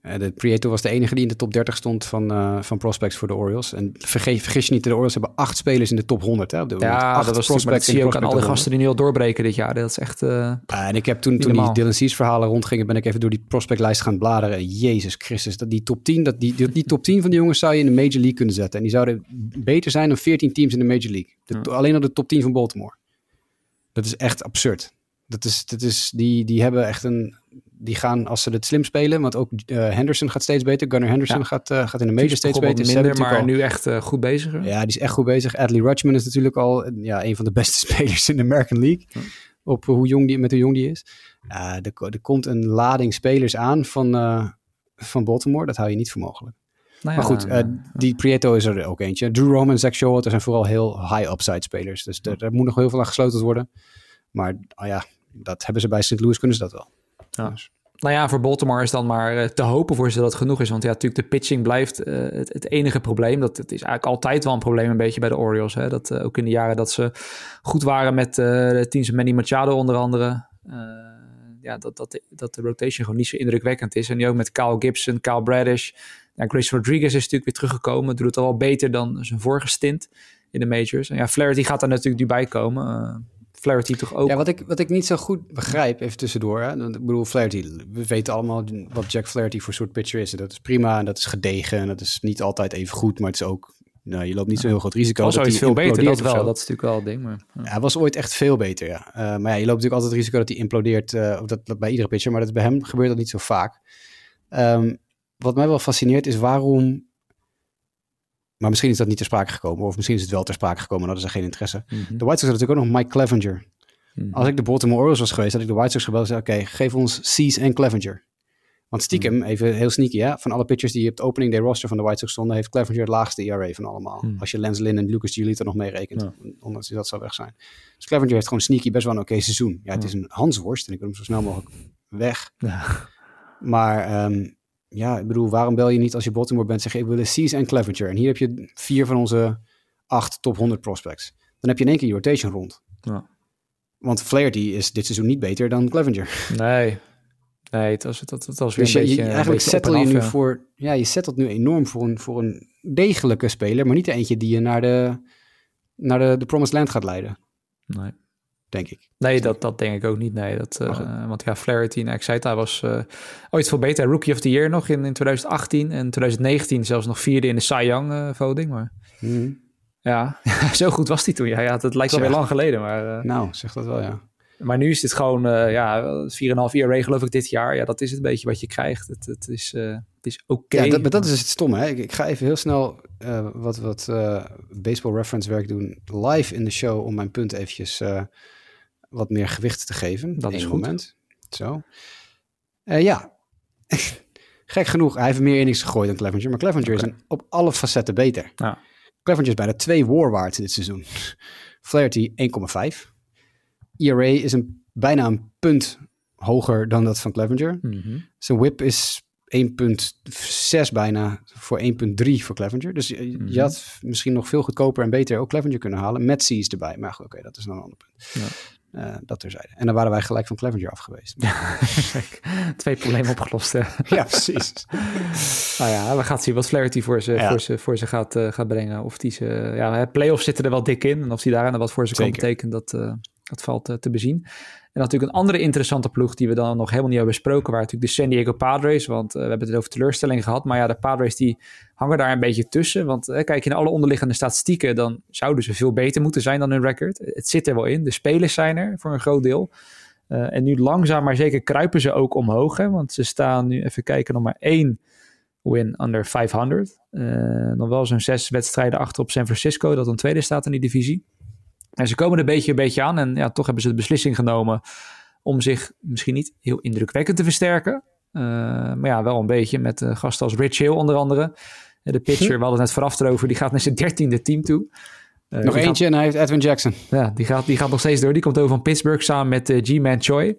Uh, de Prieto was de enige die in de top 30 stond van, uh, van prospects voor de Orioles. En vergeet, vergis je niet, de Orioles hebben acht spelers in de top 100. Hè, ja, acht dat was prospects zie je ook aan al die gasten die nu al doorbreken dit jaar. Dat is echt uh, En ik heb toen, toen die Dylan Cease verhalen rondgingen, ben ik even door die prospectlijst gaan bladeren. Jezus Christus, dat die top 10, dat die, die, die, top 10 van die jongens zou je in de Major League kunnen zetten. En die zouden beter zijn dan 14 teams in de Major League. De, ja. Alleen al de top 10 van Baltimore. Dat is echt absurd. Dat is, dat is, die, die hebben echt een. Die gaan als ze het slim spelen. Want ook uh, Henderson gaat steeds beter. Gunnar Henderson ja. gaat, uh, gaat in de major steeds beter. Minder, maar al, nu echt uh, goed bezig. Hè? Ja, die is echt goed bezig. Adley Rutschman is natuurlijk al ja, een van de beste spelers in de American League. Op hoe jong die, met hoe jong die is. er, er komt een lading spelers aan van, van Baltimore. Dat hou je niet voor mogelijk. Nou ja, maar goed, uh, die Prieto is er ook eentje. Drew Roman en Zach Showalter zijn vooral heel high upside spelers. Dus daar, daar moet nog heel veel aan gesloten worden. Maar oh ja, dat hebben ze bij St. Louis, kunnen ze dat wel. Dus. Nou ja, voor Baltimore is dan maar uh, te hopen voor ze dat het genoeg is. Want ja, natuurlijk de pitching blijft uh, het, enige probleem. Dat, het is eigenlijk altijd wel een probleem een beetje bij de Orioles. Hè? Dat, uh, ook in de jaren dat ze goed waren met de teams Manny Machado onder andere. ja, dat, dat, dat de rotation gewoon niet zo indrukwekkend is. En nu ook met Kyle Gibson, Kyle Bradish. Ja, Grace Rodriguez is natuurlijk weer teruggekomen. Doet het al wel beter dan zijn vorige stint in de majors. En ja, Flaherty gaat daar natuurlijk nu bij komen. Flaherty toch ook. Ja, wat ik, wat ik niet zo goed begrijp, even tussendoor. Hè? Ik bedoel, Flaherty, we weten allemaal wat Jack Flaherty voor soort pitcher is. Dat is prima en dat is gedegen en dat is niet altijd even goed, maar het is ook... Nou, je loopt niet zo heel groot risico. Was dat ooit veel beter, dat wel. Dat is natuurlijk wel het ding. Maar, ja. ja. hij was ooit echt veel beter, ja. Uh, maar ja, je loopt natuurlijk altijd het risico dat hij implodeert. Uh, dat, dat bij iedere pitcher, maar dat bij hem gebeurt dat niet zo vaak. Um, wat mij wel fascineert is waarom maar misschien is dat niet ter sprake gekomen. Of misschien is het wel ter sprake gekomen en hadden ze geen interesse. Mm -hmm. De White Sox hadden natuurlijk ook nog Mike Clevenger. Mm -hmm. Als ik de Baltimore Orioles was geweest, had ik de White Sox gebeld en zei... Oké, geef ons Cease en Clevenger. Want stiekem, mm -hmm. even heel sneaky, hè, van alle pitchers die op de opening day roster van de White Sox stonden... heeft Clevenger het laagste ERA van allemaal. Als je Lance Lynn en Lucas Giolito nog meerekent. Ja. Ondanks dat dat zou weg zijn. Dus Clevenger heeft gewoon sneaky best wel een oké okay seizoen. Ja, het is een Hansworst en ik wil hem zo snel mogelijk weg. Ja. Maar... Um, ja, ik bedoel, waarom bel je niet als je Baltimore bent? Zeg ik wil Cease en Clevenger. En hier heb je vier van onze acht top 100 prospects. Dan heb je in één keer je rotation rond. Ja. Want Flaherty is dit seizoen niet beter dan Clevenger. Nee, nee het was, dat, het was weer dus een beetje... Je, eigenlijk settle je nu voor... Ja, je settelt nu enorm voor een, voor een degelijke speler, maar niet eentje die je naar de, naar de, de Promised Land gaat leiden. Nee. Denk ik. Nee, dat, dat denk ik ook niet. Nee, dat, uh, want ja, Flaherty en Excita was uh, ooit veel beter. Rookie of the Year nog in, in 2018 en 2019 zelfs nog vierde in de Cy Young uh, voting. Maar mhm. ja, zo goed was hij toen. Ja, ja, het lijkt wel weer lang geleden. Maar, nou, zeg dat wel, ja. Maar nu is dit gewoon, ja, 4,5 jaar geloof ik dit jaar. Ja, dat is het beetje wat je krijgt. Het, het is, het is oké. Ja, dat, dat is het stomme. Hè? Ik, ik, ga even heel snel uh, wat, wat baseball reference werk doen live in de show om mijn punt eventjes wat meer gewicht te geven. Dat is goed. Moment. Zo. ja, gek genoeg. Hij heeft meer innings gegooid dan Clevenger. Maar Clevenger okay. is een, op alle facetten beter. Ja. Clevenger is bijna twee war waard dit seizoen. Flaherty 1,5. ERA is een, bijna een punt hoger dan dat van Clevenger. Mhm. Zijn whip is 1,6 bijna voor 1,3 voor Clevenger. Dus je, mm je, had misschien nog veel goedkoper en beter ook Clevenger kunnen halen. Met C's erbij. Maar oké, okay, dat is een ander punt. Ja. Uh, dat terzijde. En dan waren wij gelijk van Clevenger af geweest. Twee problemen opgelost. ja, precies. nou ja, we gaan zien wat Flaherty voor ze, voor ze, voor ze gaat, uh, gaat brengen. Of die ze, ja, playoffs zitten er wel dik in. En of die daar wat voor ze kan betekenen, dat, uh, dat valt te bezien. En natuurlijk een andere interessante ploeg die we dan nog helemaal niet hebben besproken, waren natuurlijk de San Diego Padres. Want uh, we hebben het over teleurstelling gehad. Maar ja, de Padres die hangen daar een beetje tussen. Want uh, kijk naar alle onderliggende statistieken, dan zouden ze veel beter moeten zijn dan hun record. Het zit er wel in. De spelers zijn er voor een groot deel. en nu langzaam maar zeker kruipen ze ook omhoog. Hè, want ze staan nu, even kijken, nog maar één win under 500. dan wel zo'n zes wedstrijden achter op San Francisco, dat dan tweede staat in die divisie. En ze komen er een beetje, een beetje aan. En ja, toch hebben ze de beslissing genomen om zich misschien niet heel indrukwekkend te versterken. Uh, maar ja, wel een beetje met uh, gasten als Rich Hill onder andere. Uh, de pitcher, we hadden het net vooraf erover, die gaat naar zijn dertiende team toe. nog eentje en hij heeft Edwin Jackson. Ja, die gaat, die gaat nog steeds door. Die komt over van Pittsburgh samen met G-Man Choi.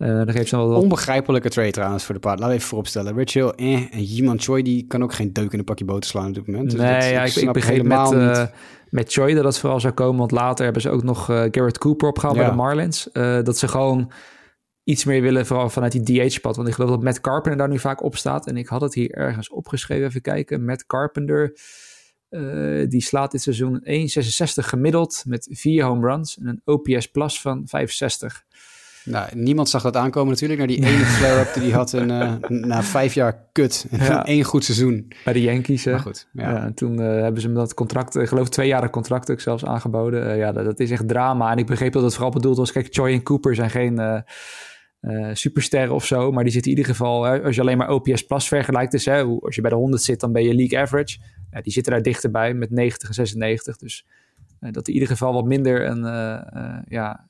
Uh, geeft ze wel Onbegrijpelijke trade trouwens voor de paard. Laten we even vooropstellen. Rich Hill eh, en Jiman Choi, die kan ook geen deuk in een pakje boter slaan op dit moment. Dus nee, ja, ik, ik begreep met, met Choi dat dat vooral zou komen. Want later hebben ze ook nog uh, Garrett Cooper opgehaald ja. bij de Marlins. dat ze gewoon iets meer willen, vooral vanuit die DH-pad. Want ik geloof dat Matt Carpenter daar nu vaak op staat. En ik had het hier ergens opgeschreven. Even kijken. Matt Carpenter, die slaat dit seizoen 1,66 gemiddeld met vier home runs. En een OPS plus van 65. Nou, niemand zag dat aankomen natuurlijk. Naar die ene flare-up die had en, uh, na vijf jaar kut. En ja. één goed seizoen. Bij de Yankees. Maar goed, ja. ja en toen uh, hebben ze hem dat contract, ik geloof tweejarig contract ook zelfs aangeboden. Uh, ja, dat, dat, is echt drama. En ik begreep dat het vooral bedoeld was. Kijk, Choi en Cooper zijn geen supersterren of zo. Maar die zitten in ieder geval, als je alleen maar OPS Plus vergelijkt. Dus hè, als je bij de 100 zit, dan ben je league average. Ja, die zitten daar dichterbij met 90 en 96. Dus dat in ieder geval wat minder een, ja...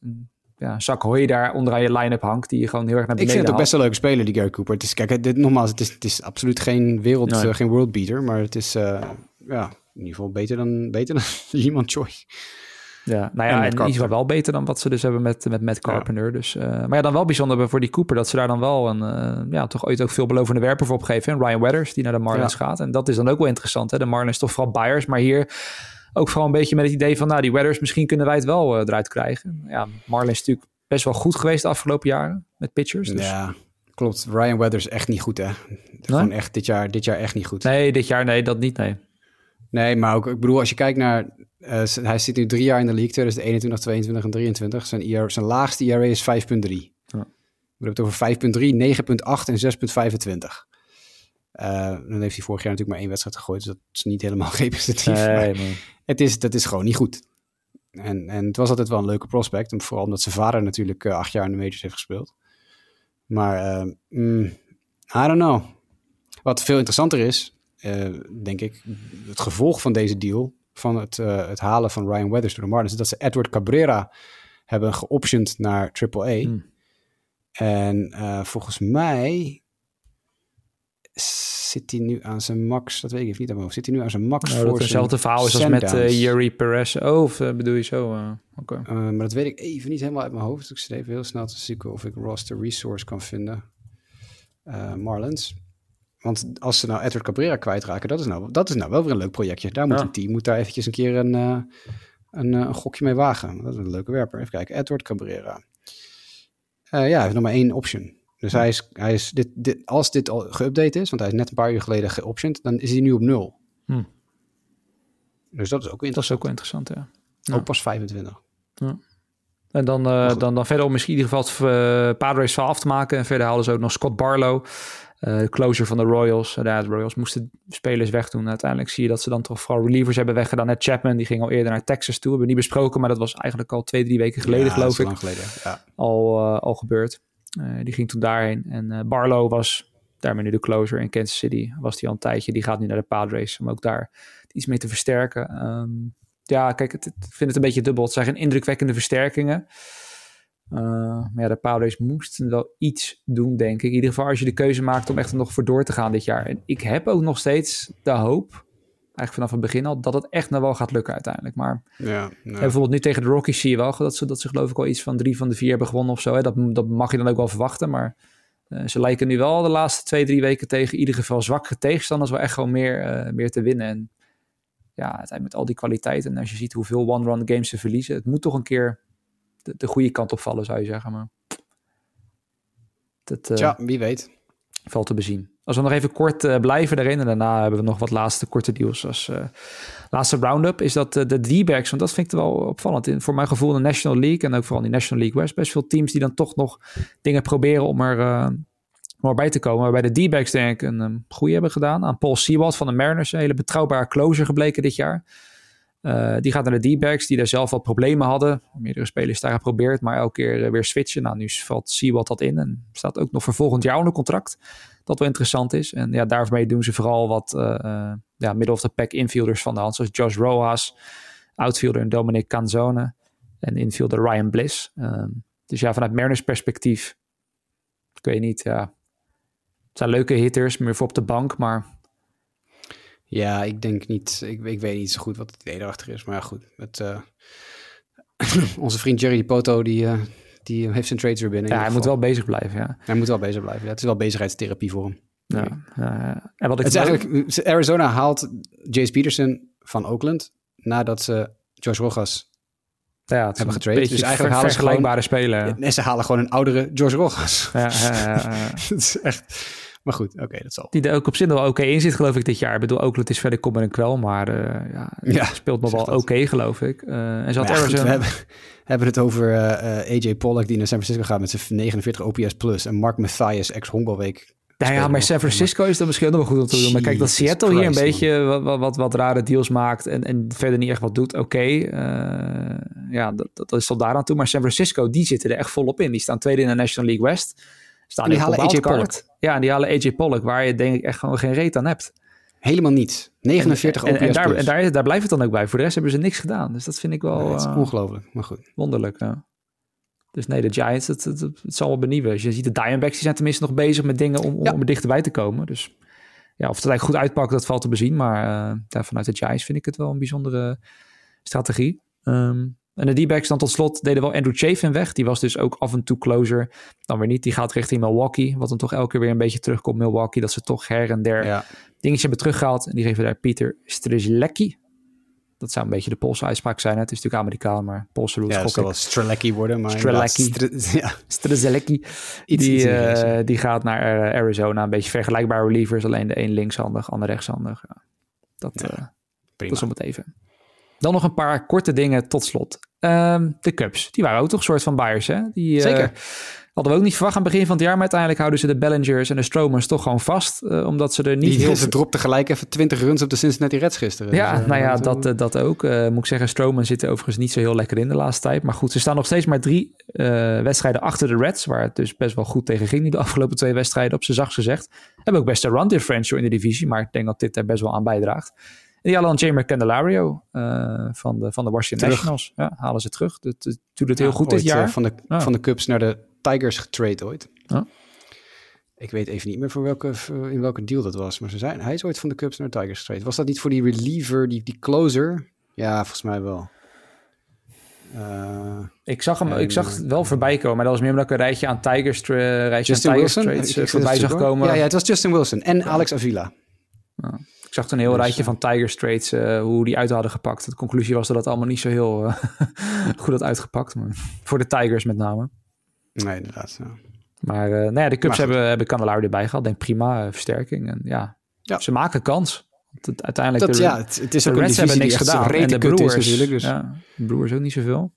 Een, ja, zak hooi daar onderaan je line-up hangt, die je gewoon heel erg naar beneden Ik vind het ook best een leuke speler, die Gary Cooper. Het is, kijk, dit, nogmaals, het is, het is absoluut geen wereld, nee. uh, geen worldbeater, maar het is, uh, ja, in ieder geval beter dan, beter dan iemand Choi. Ja, nou ja, en, en in ieder geval wel beter dan wat ze dus hebben met, met Matt Carpenter. Ja. Dus, uh, maar ja, dan wel bijzonder voor die Cooper, dat ze daar dan wel een, uh, ja, toch ooit ook veelbelovende werper voor opgeven. En Ryan Weathers, die naar de Marlins ja. gaat. En dat is dan ook wel interessant, hè. De Marlins toch vooral buyers, maar hier ook vooral een beetje met het idee van, nou, die Weathers, misschien kunnen wij het wel uh, eruit krijgen. Ja, Marlins natuurlijk best wel goed geweest de afgelopen jaren met pitchers. Dus. Ja, klopt. Ryan Weathers echt niet goed, hè? Gewoon nee? echt dit jaar, dit jaar echt niet goed. Nee, dit jaar nee, dat niet, nee. Nee, maar ook, ik bedoel, als je kijkt naar... Uh, hij zit nu drie jaar in de league, 2021, 22 en 23. Zijn, ER, zijn laagste ERA is 5,3. Ja. We hebben het over 5,3, 9,8 en 6,25. Uh, dan heeft hij vorig jaar natuurlijk maar één wedstrijd gegooid. Dus dat is niet helemaal representatief. Nee, het is, dat is gewoon niet goed. En, en het was altijd wel een leuke prospect. En vooral omdat zijn vader natuurlijk uh, acht jaar in de majors heeft gespeeld. Maar uh, mm, I don't know. Wat veel interessanter is, uh, denk ik, het gevolg van deze deal, van het, het halen van Ryan Weathers door de Marlins, is dat ze Edward Cabrera hebben geoptioned naar AAA. Hmm. En volgens mij zit hij nu aan zijn max? Dat weet ik even niet mijn Zit hij nu aan zijn max nou, voor hetzelfde verhaal is als met uh, Yuri Perez. Oh, of uh, bedoel je zo? Uh, okay. maar dat weet ik even niet helemaal uit mijn hoofd. Ik zit even heel snel te zoeken of ik roster resource kan vinden. Marlins. Want als ze nou Edward Cabrera kwijtraken, dat is nou, dat is nou wel weer een leuk projectje. Daar moet een team moet daar eventjes een keer een, een, een, gokje mee wagen. Dat is een leuke werper. Even kijken, Edward Cabrera. Ja, hij heeft nog maar één option. Dus hij is, hij is dit, dit, als dit al geüpdate is, want hij is net een paar uur geleden geoptioned, dan is hij nu op nul. Hm. Dus dat is ook interessant. Dat is ook wel interessant, ja. Ook pas 25. Ja. En dan, uh, dan, dan verder om misschien in ieder geval het uh, Padres af te maken. En verder halen ze ook nog Scott Barlow, uh, de closer van de Royals. Uh, de Royals moesten spelers wegdoen. Uiteindelijk zie je dat ze dan toch vooral relievers hebben weggedaan. Net Chapman, die ging al eerder naar Texas toe. Hebben we niet besproken, maar dat was eigenlijk al twee, drie weken geleden, geloof ik. lang geleden, ja. Al, al gebeurd. Die ging toen daarheen. En Barlow was daarmee nu de closer in Kansas City. Was die al een tijdje. Die gaat nu naar de Padres om ook daar iets mee te versterken. Um, ja, kijk, ik vind het een beetje dubbel. Het zijn geen indrukwekkende versterkingen. Uh, maar ja, de Padres moesten wel iets doen, denk ik. In ieder geval als je de keuze maakt om echt nog voor door te gaan dit jaar. En ik heb ook nog steeds de hoop, eigenlijk vanaf het begin al, dat het echt nou wel gaat lukken uiteindelijk. Maar ja, bijvoorbeeld nu tegen de Rockies zie je wel dat ze, dat ze geloof ik al iets van drie van de vier hebben gewonnen of zo. Hè. Dat, dat mag je dan ook wel verwachten, maar... Uh, ze lijken nu wel de laatste twee, drie weken tegen in ieder geval zwakke tegenstanders wel echt gewoon meer, uh, meer te winnen. En ja, uiteindelijk met al die kwaliteiten. En als je ziet hoeveel one-run games ze verliezen, het moet toch een keer de, de goede kant opvallen, zou je zeggen. Maar dat, uh, Tja, wie weet. Valt te bezien. Als we nog even kort uh, blijven daarin en daarna hebben we nog wat laatste korte deals als uh, laatste roundup, is dat de D-backs, want dat vind ik wel opvallend. Voor mijn gevoel de National League en ook vooral die National League West, best veel teams die dan toch nog dingen proberen om er maar bij te komen. Waarbij de D-backs denk ik een um, goede hebben gedaan. Aan Paul Sewald van de Mariners. Een hele betrouwbare closer gebleken dit jaar. Uh, die gaat naar de D-backs die daar zelf wat problemen hadden. Meerdere spelers daar geprobeerd, maar elke keer uh, weer switchen. Nou, nu valt Sewald dat in en staat ook nog voor volgend jaar onder contract. Dat wel interessant is. En ja, daarmee doen ze vooral wat uh, ja, middle of the pack infielders van de hand. Zoals Josh Rojas, outfielder Dominic Canzone en infielder Ryan Bliss. Ehm, dus ja, vanuit Mariners perspectief, ik weet niet, ja, het zijn leuke hitters, meer voor op de bank, maar... Ja, ik denk niet... Ik, ik weet niet zo goed wat het idee erachter is. Maar ja, goed. Met, uh, onze vriend Jerry Poto, die, uh, die heeft zijn trades weer binnen. Ja, hij moet wel bezig blijven, ja. Hij moet wel bezig blijven. Ja, het is wel bezigheidstherapie voor hem. Ja, ja. En wat ik het is eigenlijk, Arizona haalt Jace Peterson van Oakland nadat ze Josh Rojas ja, het hebben getraind. Dus eigenlijk halen ze vergelijkbare spelen. En ze halen gewoon een oudere George Rojas. Ja, het is echt. Maar goed, oké, dat zal. Die er ook op zin wel oké in zit, geloof ik, dit jaar. Ik bedoel, Oakland is verder kom en kwel, maar uh, ja, ja, speelt nog wel oké, geloof ik. Uh, en zat ja, we hebben, hebben het over uh, AJ Pollock die naar San Francisco gaat met zijn 49 OPS plus. En Mark Mathias, ex-Hongerweek, ja, ja, maar San Francisco is dan misschien nog wel goed om te doen. Maar kijk, dat Seattle hier een beetje wat, wat, wat, rare deals maakt en, en verder niet echt wat doet, oké. Okay. Uh, ja, dat, dat is al daaraan toe. Maar San Francisco, die zitten er echt volop in. Die staan tweede in de National League West. Staan en die halen AJ Pollock. Ja, en die halen AJ Pollock, waar je denk ik echt gewoon geen reet aan hebt. Helemaal niets. 49 en, en, en, daar, en daar, daar blijft het dan ook bij. Voor de rest hebben ze niks gedaan. Dus dat vind ik wel... Nee, uh, ongelooflijk, maar goed. Wonderlijk, ja. Dus nee, de Giants, het, het, het, zal wel benieuwen. Als je ziet de Diamondbacks, die zijn tenminste nog bezig met dingen om, om er dichterbij te komen. Dus ja, of het eigenlijk goed uitpakt, dat valt te bezien. Maar uh, ja, vanuit de Giants vind ik het wel een bijzondere strategie. Um, en de D-backs dan tot slot deden wel Andrew Chafin weg. Die was dus ook af en toe closer. Dan weer niet. Die gaat richting Milwaukee. Wat dan toch elke keer weer een beetje terugkomt. Milwaukee. Dat ze toch her en der ja. dingetjes hebben teruggehaald. En die geven daar Pieter Strzelecki. Dat zou een beetje de Poolse uitspraak zijn. Het is natuurlijk Amerikaan, maar Poolse roots. Ja, het zal wel Strelecki worden, maar Strelecki. ja. Die, uh, die gaat naar uh, Arizona. Een beetje vergelijkbare relievers. Alleen de een linkshandig, ander rechtshandig. Ja. Dat, ja, uh, dat is om het even. Dan nog een paar korte dingen tot slot. Um, de Cubs, die waren ook toch een soort van buyers, hè? Die, Zeker. Hadden we ook niet verwacht aan het begin van het jaar. Maar uiteindelijk houden ze de Bellingers en de Stromers toch gewoon vast. Uh, omdat ze er niet die, heel... Ze dropten gelijk even 20 runs op de Cincinnati Reds gisteren. Ja, dus, uh, nou ja, dat, dat ook. moet ik zeggen, Stroman zit er overigens niet zo heel lekker in de laatste tijd. Maar goed, ze staan nog steeds maar drie wedstrijden achter de Reds. Waar het dus best wel goed tegen ging de afgelopen twee wedstrijden. Op ze zachts gezegd. Hebben ook best een run differential in de divisie. Maar ik denk dat dit er best wel aan bijdraagt. Die halen dan Jamer Candelario uh, van, de, van de Washington terug. Nationals. Ja, halen ze terug. Dat doet het heel ja, goed dit jaar. Van de, ja. van de Cubs naar de Tigers getrade ooit. Ja. Ik weet even niet meer voor welke, in welke deal dat was. Maar ze zijn, hij is ooit van de Cubs naar de Tigers getrade. Was dat niet voor die reliever, die, die closer? Ja, volgens mij wel. ik zag hem, ik zag het wel voorbij komen, maar dat was meer omdat ik een rijtje aan Tigers, rijtje Justin aan Wilson? Voorbij zag komen. Ja, ja, het was Justin Wilson en Alex Avila. Ik zag een heel dus, rijtje van Tiger Straits, hoe die uit hadden gepakt. De conclusie was dat het allemaal niet zo heel goed had uitgepakt, maar voor de Tigers met name. Nee, inderdaad. Ja. Maar nou ja, de Cubs hebben, hebben Candelario erbij gehad. Denk prima versterking. En ja, ja, ze maken kans. Want uiteindelijk dat, de, ja, het, het is de ook Reds hebben niks gedaan. En de Brewers, is natuurlijk. Dus. Ja, de Brewers ook niet zoveel.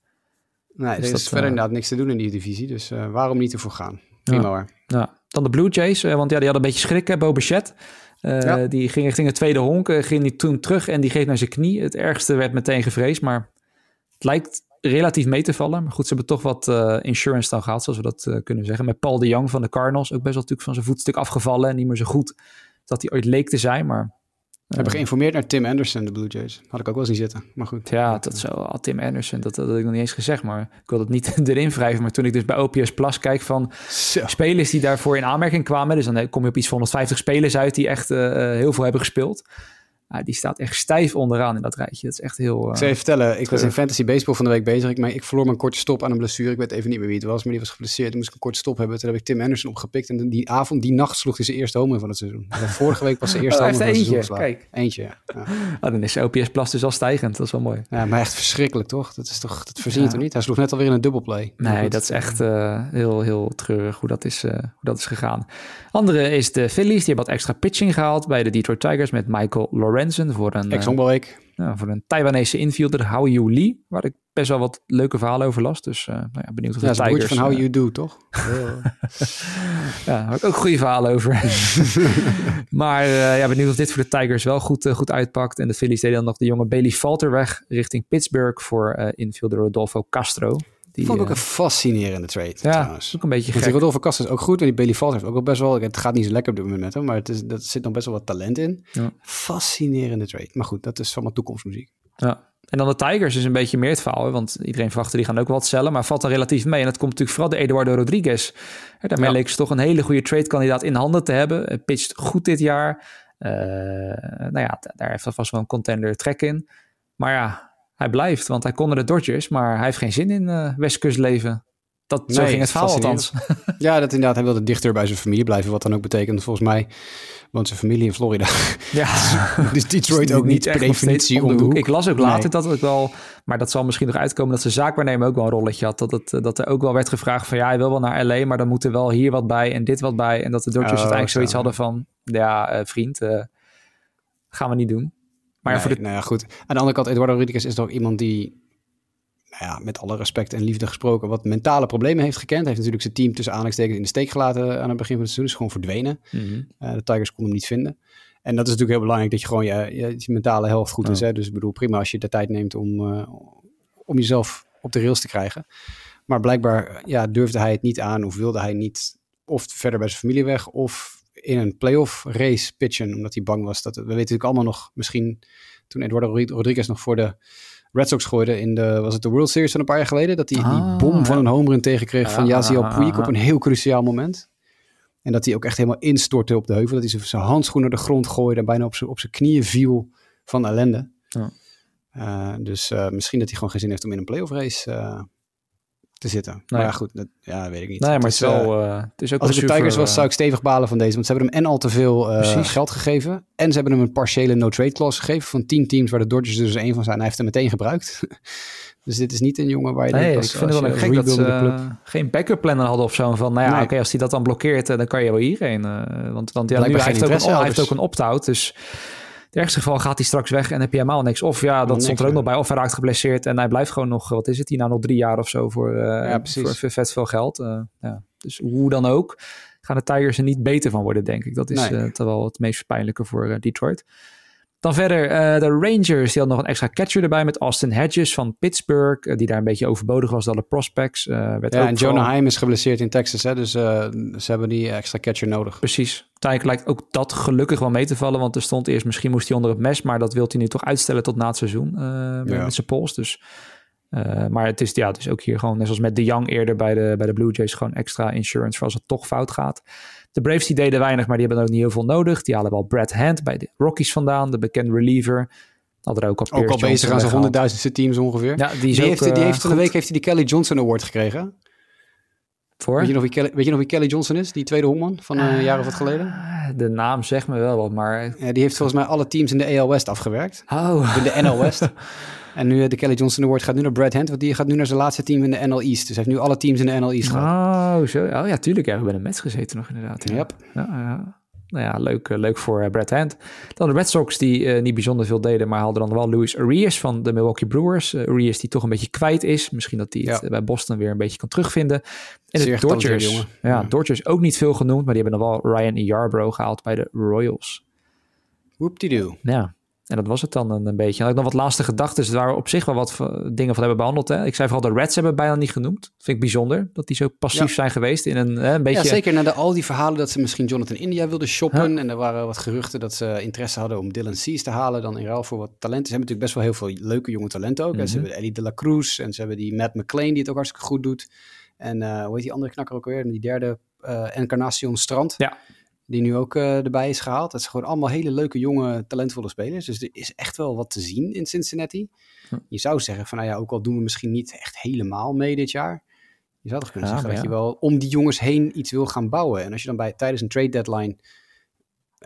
Nee, dus er is verder uh, inderdaad niks te doen in die divisie. Dus uh, waarom niet ervoor gaan? Prima hoor. Ja. Dan de Blue Jays, uh, want ja, die hadden een beetje schrik, hè, Bo Bichette. Ja. Die ging richting het tweede honk, ging die toen terug en die geeft naar zijn knie. Het ergste werd meteen gevreesd, maar het lijkt relatief mee te vallen. Maar goed, ze hebben toch wat insurance dan gehad, zoals we dat kunnen zeggen. Met Paul de Jong van de Cardinals, ook best wel natuurlijk van zijn voetstuk afgevallen en niet meer zo goed dat hij ooit leek te zijn, maar... Hebben geïnformeerd naar Tim Anderson, de Blue Jays. Had ik ook wel niet zitten, maar goed. Ja, dat zo, al Tim Anderson, dat, dat had ik nog niet eens gezegd, maar ik wil het niet erin wrijven. Maar toen ik dus bij OPS Plus kijk van zo. spelers die daarvoor in aanmerking kwamen, dus dan kom je op iets van 150 spelers uit die echt uh, heel veel hebben gespeeld. Ah, die staat echt stijf onderaan in dat rijtje. Dat is echt heel... Uh, ik zou je vertellen, ik was in fantasy baseball van de week bezig. Ik, ik verloor mijn korte stop aan een blessure. Ik weet even niet meer wie het was, maar die was geblesseerd. Toen moest ik een korte stop hebben. Toen heb ik Tim Anderson opgepikt. En die avond, die nacht sloeg hij zijn eerste home van het seizoen. En vorige week was zijn eerste oh, home van het eentje. seizoen Kijk. Eentje, ja. ja. Oh, dan is OPS Plus dus al stijgend. Dat is wel mooi. Ja, maar echt verschrikkelijk, toch? Dat, is toch, dat verzin je ja. toch niet? Hij sloeg net alweer in een dubbelplay. Nee, dat is echt uh, heel, heel treurig hoe dat, is, uh, hoe dat is gegaan. Andere is de Phillies. Die hebben wat extra pitching gehaald bij de Detroit Tigers met Michael Lorenzen voor een... Ex-honkbalweek. Ja, voor een Taiwanese infielder, How You Lee, waar ik best wel wat leuke verhalen over las. Dus uh, nou ja, benieuwd of ja, de Tigers... van How uh, You Do, toch? ja, daar heb ik ook goede verhalen over. maar uh, ja, benieuwd of dit voor de Tigers wel goed, goed uitpakt. En de Phillies deden dan nog de jonge Bailey Falter weg richting Pittsburgh voor infielder Rodolfo Castro. Die, Vond ik ook een fascinerende trade ja, trouwens. ook een beetje gek. Rodolfo Castro is ook goed, maar die Bailey Falter heeft ook wel best wel... Het gaat niet zo lekker op dit moment met hem, maar het is, dat zit nog best wel wat talent in. Ja. Fascinerende trade. Maar goed, dat is allemaal toekomstmuziek. Ja. En dan de Tigers is een beetje meer het verhaal. Want iedereen verwachtte die gaan ook wat cellen. Maar valt dan relatief mee. En dat komt natuurlijk vooral de Eduardo Rodriguez. Daarmee ja. leek ze toch een hele goede trade-kandidaat in handen te hebben. Pitcht goed dit jaar. Uh, nou ja, daar heeft vast wel een contender trek in. Maar ja, hij blijft. Want hij kon naar de Dodgers. Maar hij heeft geen zin in uh, Westkustleven. Dat, nee, zo ging het verhaal althans. Ja, dat inderdaad. Hij wilde dichter bij zijn familie blijven. Wat dan ook betekent volgens mij... Want zijn familie in Florida. Ja. dus Detroit ook niet per definitie om de hoek. Ik las ook later nee. dat het wel... Maar dat zal misschien nog uitkomen dat zijn zaakwaarnemer ook wel een rolletje had. Dat, het, dat er ook wel werd gevraagd van... Ja, hij wil wel naar L.A., maar dan moet er wel hier wat bij en dit wat bij. En dat de Dodgers oh, uiteindelijk zoiets hadden van... Ja, uh, vriend, uh, gaan we niet doen. Maar nee, voor de... nou ja, goed. Aan de andere kant, Eduardo Rodriguez is toch iemand die nou ja, met alle respect en liefde gesproken, wat mentale problemen heeft gekend. Hij heeft natuurlijk zijn team tussen aanhalingstekens in de steek gelaten aan het begin van het seizoen. is gewoon verdwenen. Mm -hmm. uh, de Tigers konden hem niet vinden. En dat is natuurlijk heel belangrijk dat je gewoon je, je, je mentale helft goed is. Hè? Dus ik bedoel, prima als je de tijd neemt om, uh, om jezelf op de rails te krijgen. Maar blijkbaar ja, durfde hij het niet aan of wilde hij niet of verder bij zijn familie weg of in een playoff race pitchen, omdat hij bang was dat we weten natuurlijk allemaal nog, misschien toen Eduardo Rodriguez nog voor de Red Sox gooide in de, was het de World Series van een paar jaar geleden, dat hij Ah, die bom van een home run tegenkreeg van Ah, Yasiel ah, Puig ah, op een heel cruciaal moment. En dat hij ook echt helemaal instortte op de heuvel, dat hij zijn- handschoenen de grond gooide en bijna op zijn, op zijn knieën viel van ellende. Ja. Uh, dus uh, misschien dat hij gewoon geen zin heeft om in een playoff race uh, te zitten. Nee. Maar ja, goed, dat, ja, weet ik niet. Nee, maar het is Dus, eh, wel... eh, het is ook als ik wel de Tigers was, voor, zou ik stevig balen van deze. Want ze hebben hem en al te veel eh, geld gegeven. En ze hebben hem een partiële no-trade clause gegeven van 10 teams waar de Dodgers er dus één van zijn. Hij heeft hem meteen gebruikt. dus dit is niet een jongen waar je Nee, denkt, ik vind het wel gek dat ze eh, geen backup planner hadden of zo. Van, nou ja, Nee. oké, als hij dat dan blokkeert, eh, dan kan je wel hierheen. eh, want want ja, nu, hij, heeft ook, een, hij heeft ook een opt-out. Dus het ergste geval gaat hij straks weg en heb je helemaal niks. Of ja, dat niks, stond er ook nog bij. Of hij raakt geblesseerd en hij blijft gewoon nog, wat is het hier nou, nog drie jaar of zo voor, eh, Ja, voor, vet veel geld. Eh, ja. Dus hoe dan ook, gaan de Tigers er niet beter van worden, denk ik. Dat is Nee. eh, toch wel het meest pijnlijke voor Detroit. Dan verder, eh, de Rangers, die hadden nog een extra catcher erbij met Austin Hedges van Pittsburgh, eh, die daar een beetje overbodig was dan de prospects. eh, werd Ja, en Jonah Heim is geblesseerd in Texas. Hè, dus ze hebben die extra catcher nodig. Precies. Uiteindelijk lijkt ook dat gelukkig wel mee te vallen, want er stond eerst misschien moest hij onder het mes, maar dat wil hij nu toch uitstellen tot na het seizoen met- Ja. met zijn pols. Dus, maar het is ja, dus ook hier gewoon, net zoals met De Young eerder bij de, bij de Blue Jays, gewoon extra insurance voor als het toch fout gaat. De Braves die deden weinig, maar die hebben ook niet heel veel nodig. Die halen wel Brad Hand bij de Rockies vandaan, de bekende reliever. Had er ook al, ook al bezig aan zijn honderdduizendste teams ongeveer. Ja, die, die heeft, die heeft van de week heeft hij die Kelly Johnson Award gekregen. Voor? Weet je, nog wie Kelly, weet je nog wie Kelly Johnson is? Die tweede hondman van een jaar of wat geleden? De naam zegt me wel wat, maar... Ja, die heeft volgens mij alle teams in de AL West afgewerkt. Oh. In de NL West. En nu eh, de Kelly Johnson Award gaat nu naar Brad Hand, want die gaat nu naar zijn laatste team in de NL East. Dus hij heeft nu alle teams in de NL East gehad. Oh, zo. Oh ja, tuurlijk. Ja, we hebben een match gezeten nog inderdaad. Ja. Yep. Ja, ja. Nou ja, leuk, eh, leuk voor uh, Brad Hand. Dan de Red Sox die uh, niet bijzonder veel deden, maar hadden dan wel Luis Arias van de Milwaukee Brewers. Uh, Arias die toch een beetje kwijt is. Misschien dat hij het ja. bij Boston weer een beetje kan terugvinden. En de Dodgers, jongen. Ja, ja, Dodgers ook niet veel genoemd, maar die hebben dan wel Ryan Yarbrough gehaald bij de Royals. Whoop-de-doo. Ja, en dat was het dan een, een beetje. had ik nog wat laatste gedachten. Dus waar we op zich wel wat dingen van hebben behandeld. Hè. Ik zei vooral de Reds hebben bijna niet genoemd. Dat vind ik bijzonder. Dat die zo passief zijn geweest in een, hè, een beetje... Ja, zeker na de, al die verhalen dat ze misschien Jonathan India wilden shoppen. En er waren wat geruchten dat ze interesse hadden om Dylan Cease te halen. Dan in ruil voor wat talenten. Ze hebben natuurlijk best wel heel veel leuke jonge talenten ook. Mm Ze hebben Ellie de la Cruz. En ze hebben die Matt McLean die het ook hartstikke goed doet. En uh, hoe heet die andere knakker ook weer? En die derde uh, Encarnacion Strand. Ja die nu ook uh, erbij is gehaald. Dat zijn gewoon allemaal hele leuke, jonge, talentvolle spelers. Dus er is echt wel wat te zien in Cincinnati. Hm. Je zou zeggen van, nou ja, ook al doen we misschien niet echt helemaal mee dit jaar. Je zou toch kunnen ja, zeggen dat je wel om die jongens heen iets wil gaan bouwen. En als je dan bij, tijdens een trade deadline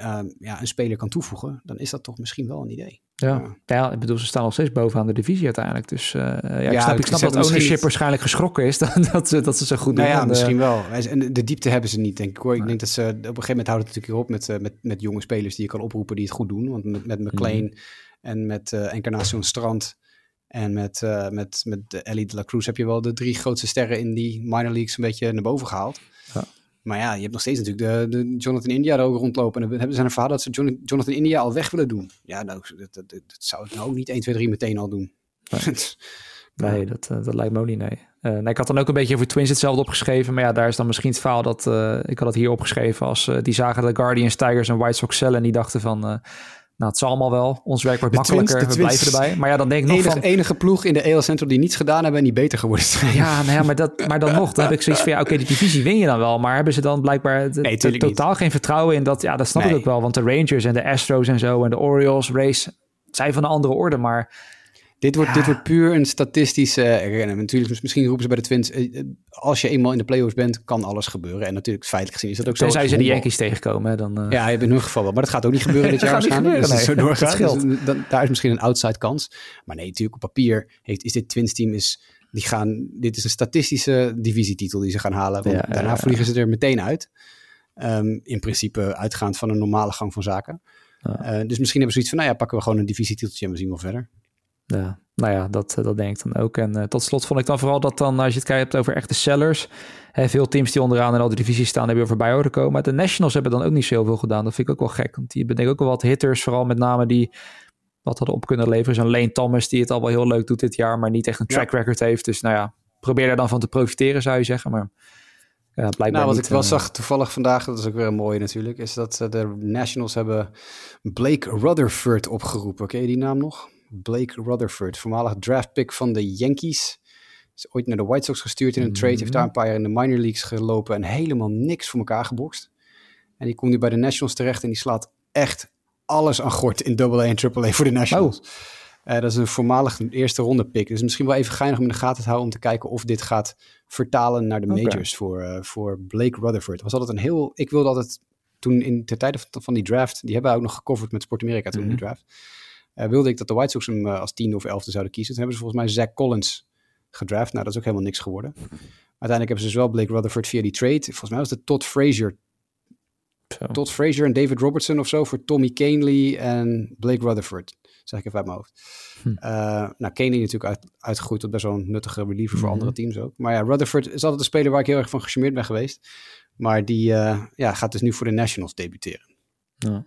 uh, ja, een speler kan toevoegen, dan is dat toch misschien wel een idee. Ja. ja, ik bedoel, ze staan nog steeds bovenaan de divisie uiteindelijk. Dus uh, ja, ik snap, ik snap dat ownership waarschijnlijk geschrokken is dat, dat, ze, dat ze zo goed nou doen. Ja, misschien wel. En de diepte hebben ze niet, denk ik hoor. Ik denk dat ze op een gegeven moment houden het natuurlijk op met, uh, met, met jonge spelers die je kan oproepen die het goed doen. Want met, met McLean mm. en met uh, Encarnacion Strand en met, uh, met, met Ellie de la Cruz heb je wel de drie grootste sterren in die minor leagues een beetje naar boven gehaald. Ja. Maar ja, je hebt nog steeds natuurlijk de, de Jonathan India er ook rondlopen. En dan hebben ze een verhaal dat ze Jonathan India al weg willen doen. Ja, nou, dat, dat, dat zou ik nou ook niet 1, 2, 3 meteen al doen. Nee, dat, uh, dat lijkt me ook niet, nee. Uh, nou, ik had dan ook een beetje over Twins hetzelfde opgeschreven. Maar ja, daar is dan misschien het verhaal dat... Uh, ik had het hier opgeschreven als die zagen de Guardians, Tigers en White Sox cellen. En die dachten van... Nou, het zal allemaal wel. Ons werk wordt makkelijker. Twins, we blijven erbij. Maar ja, dan denk ik nog enige, van... enige ploeg in de AL Central die niets gedaan hebben en die beter geworden zijn. Ja, nou ja, maar, dat, maar dan nog. Dan heb ik zoiets van, ja, oké, okay, die divisie win je dan wel. Maar hebben ze dan blijkbaar nee, totaal niet. geen vertrouwen in dat... Ja, dat snap nee. ik ook wel. Want de Rangers en de Astros en zo en de Orioles race zijn van een andere orde. Maar dit wordt, dit wordt puur een statistische uh, Natuurlijk, misschien roepen ze bij de Twins, uh, als je eenmaal in de playoffs bent, kan alles gebeuren. En natuurlijk, feitelijk gezien is dat ook zo. Tenzij ze die Yankees tegenkomen, dan... Uh... Ja, in hun geval wel. Maar dat gaat ook niet gebeuren dit jaar waarschijnlijk. Gebeuren, nee. zo doorgaat. Dus, dan, daar is misschien een outside kans. Maar nee, natuurlijk op papier heeft, is dit Twins team... Is, die gaan, dit is een statistische divisietitel die ze gaan halen. Want ja, daarna vliegen ze er meteen uit. Um, in principe uitgaand van een normale gang van zaken. dus misschien hebben ze zoiets van, nou ja, pakken we gewoon een divisietiteltje en we zien wel verder. Ja, nou ja, dat, dat denk ik dan ook. En uh, tot slot vond ik dan vooral dat dan, als je het kijkt over echte sellers, hè, veel teams die onderaan in al de divisies staan, hebben weer voorbij horen komen. Maar de Nationals hebben dan ook niet zoveel gedaan. Dat vind ik ook wel gek, want die hebben denk ik ook wel wat hitters, vooral met name die wat hadden op kunnen leveren. Zo'n Lane Thomas, die het al wel heel leuk doet dit jaar, maar niet echt een track record heeft. Dus nou ja, probeer daar dan van te profiteren, zou je zeggen. Maar ja, blijkbaar Nou, wat niet, ik wel uh, zag toevallig vandaag, dat is ook weer een mooie natuurlijk, is dat de Nationals hebben Blake Rutherford opgeroepen. Ken je die naam nog? Blake Rutherford, voormalig draftpick van de Yankees. Is ooit naar de White Sox gestuurd in een trade. Heeft daar een paar jaar in de minor leagues gelopen en helemaal niks voor elkaar gebokst. En die komt nu bij de Nationals terecht en die slaat echt alles aan gort in AA en AAA voor de Nationals. Oh. Uh, dat is een voormalig eerste ronde pick. Dus misschien wel even geinig om in de gaten te houden om te kijken of dit gaat vertalen naar de majors voor, uh, voor Blake Rutherford. Was altijd een heel. Ik wilde altijd toen in de tijden van die draft, die hebben we ook nog gecoverd met Sport Amerika toen mm -hmm. in die draft. Uh, wilde ik dat de White Sox hem uh, als tiende of elfde zouden kiezen. Toen hebben ze volgens mij Zach Collins gedraft. Nou, dat is ook helemaal niks geworden. Uiteindelijk hebben ze dus wel Blake Rutherford via die trade. Volgens mij was het Todd Frazier. Zo. Todd Frazier en David Robertson of zo voor Tommy Canely en Blake Rutherford. Zeg ik even uit mijn hoofd. Hm. Uh, nou, Canely natuurlijk uit, uitgegroeid tot best wel een nuttige reliever voor mm -hmm. andere teams ook. Maar ja, Rutherford is altijd een speler waar ik heel erg van gecharmeerd ben geweest. Maar die ja, gaat dus nu voor de Nationals debuteren. Ja.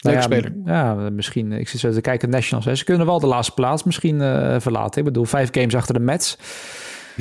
Nou ja, speler. Ja, misschien. Ik zit zo te kijken, Nationals. Hè. Ze kunnen wel de laatste plaats misschien uh, verlaten. Ik bedoel, vijf games achter de Mets.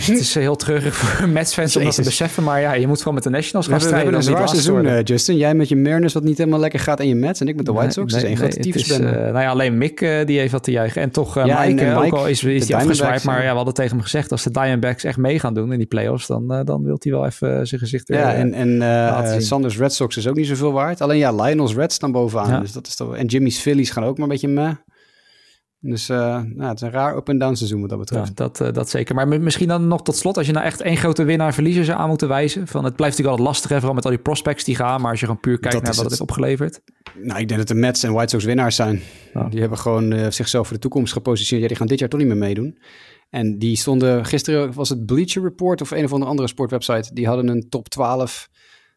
Het is heel treurig voor Mets-fans om dat te beseffen. Maar ja, je moet gewoon met de Nationals gaan we, strijden. We hebben een zwaar seizoen, uh, Justin. Jij met je Mariners wat niet helemaal lekker gaat en je Mets. En ik met de White Sox. Nee, nee, dus één grote nee, uh, Nou ja, alleen Mick uh, die heeft wat te juichen. En toch ja, Mike, en, Mike, ook al is, is hij afgezwaaid. Maar ja, we hadden tegen hem gezegd... als de Diamondbacks echt mee gaan doen in die playoffs... dan, dan wil hij wel even zijn gezicht Ja, en, en Sanders Red Sox is ook niet zoveel waard. Alleen ja, Lionel's Reds staan bovenaan. Dus dat is toch, en Jimmy's Phillies gaan ook maar een beetje meh. Dus uh, nou, het is een raar up-and-down seizoen wat dat betreft. Ja, dat, uh, dat zeker. Maar misschien dan nog tot slot, als je nou echt één grote winnaar verliezer zou aan moeten wijzen. Van, het blijft natuurlijk altijd lastig, hè, vooral met al die prospects die gaan. Maar als je gewoon puur kijkt naar wat het heeft opgeleverd. Nou, ik denk dat de Mets en White Sox winnaars zijn. Die hebben gewoon uh, zichzelf voor de toekomst gepositioneerd. Ja, die gaan dit jaar toch niet meer meedoen. En die stonden, gisteren was het Bleacher Report of een of andere sportwebsite. Die hadden een top 12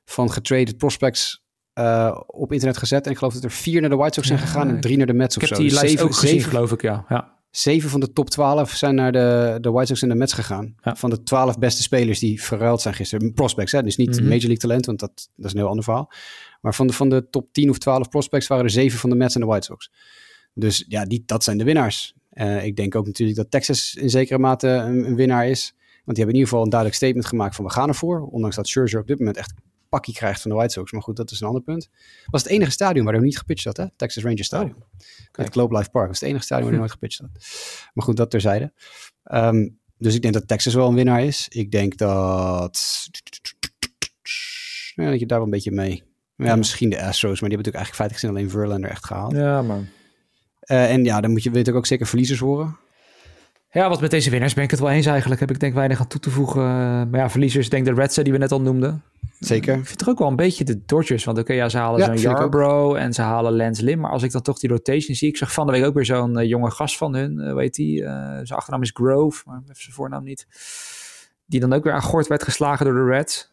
van getraded prospects uh, op internet gezet. En ik geloof dat er vier naar de White Sox zijn gegaan en drie naar de Mets ik of heb zo. die dus lijst zeven, ook gezien, geloof ik, ja. ja. Zeven van de top 12 zijn naar de, de White Sox en de Mets gegaan. Ja. Van de twaalf beste spelers die verruild zijn gisteren. Prospects, hè? dus niet mm -hmm. Major League talent, want dat, dat is een heel ander verhaal. Maar van de, van de top 10 of 12 prospects waren er zeven van de Mets en de White Sox. Dus ja, die, dat zijn de winnaars. Uh, ik denk ook natuurlijk dat Texas in zekere mate een, een, winnaar is. Want die hebben in ieder geval een duidelijk statement gemaakt van we gaan ervoor. Ondanks dat Scherzer op dit moment echt pakkie krijgt van de White Sox. Maar goed, dat is een ander punt. Was het enige stadion waar hij niet gepitcht had, hè? Texas Rangers Stadion. Oh, het Globe Life Park was het enige stadion waar hij nooit gepitcht had. Maar goed, dat terzijde. Um, dus ik denk dat Texas wel een winnaar is. Ik denk dat... Ja, dat je daar wel een beetje mee... Ja, ja, misschien de Astros, maar die hebben natuurlijk eigenlijk feitelijk zijn alleen Verlander echt gehaald. Ja, man. Uh, en ja, dan moet je weet ook zeker verliezers horen. Ja, wat met deze winnaars ben ik het wel eens eigenlijk. Heb ik denk weinig aan toe te voegen. Maar ja, verliezers, denk de Reds die we net al noemden. Zeker. Ik vind toch ook wel een beetje de Dodgers. Want oké, okay, ja, ze halen ja, zo'n Yarbrough en ze halen Lance Lim. Maar als ik dan toch die rotation zie. Ik zag van de week ook weer zo'n uh, jonge gast van hun. Uh, weet die? Uh, zijn achternaam is Grove, maar even zijn voornaam niet. Die dan ook weer aan gort werd geslagen door de Reds.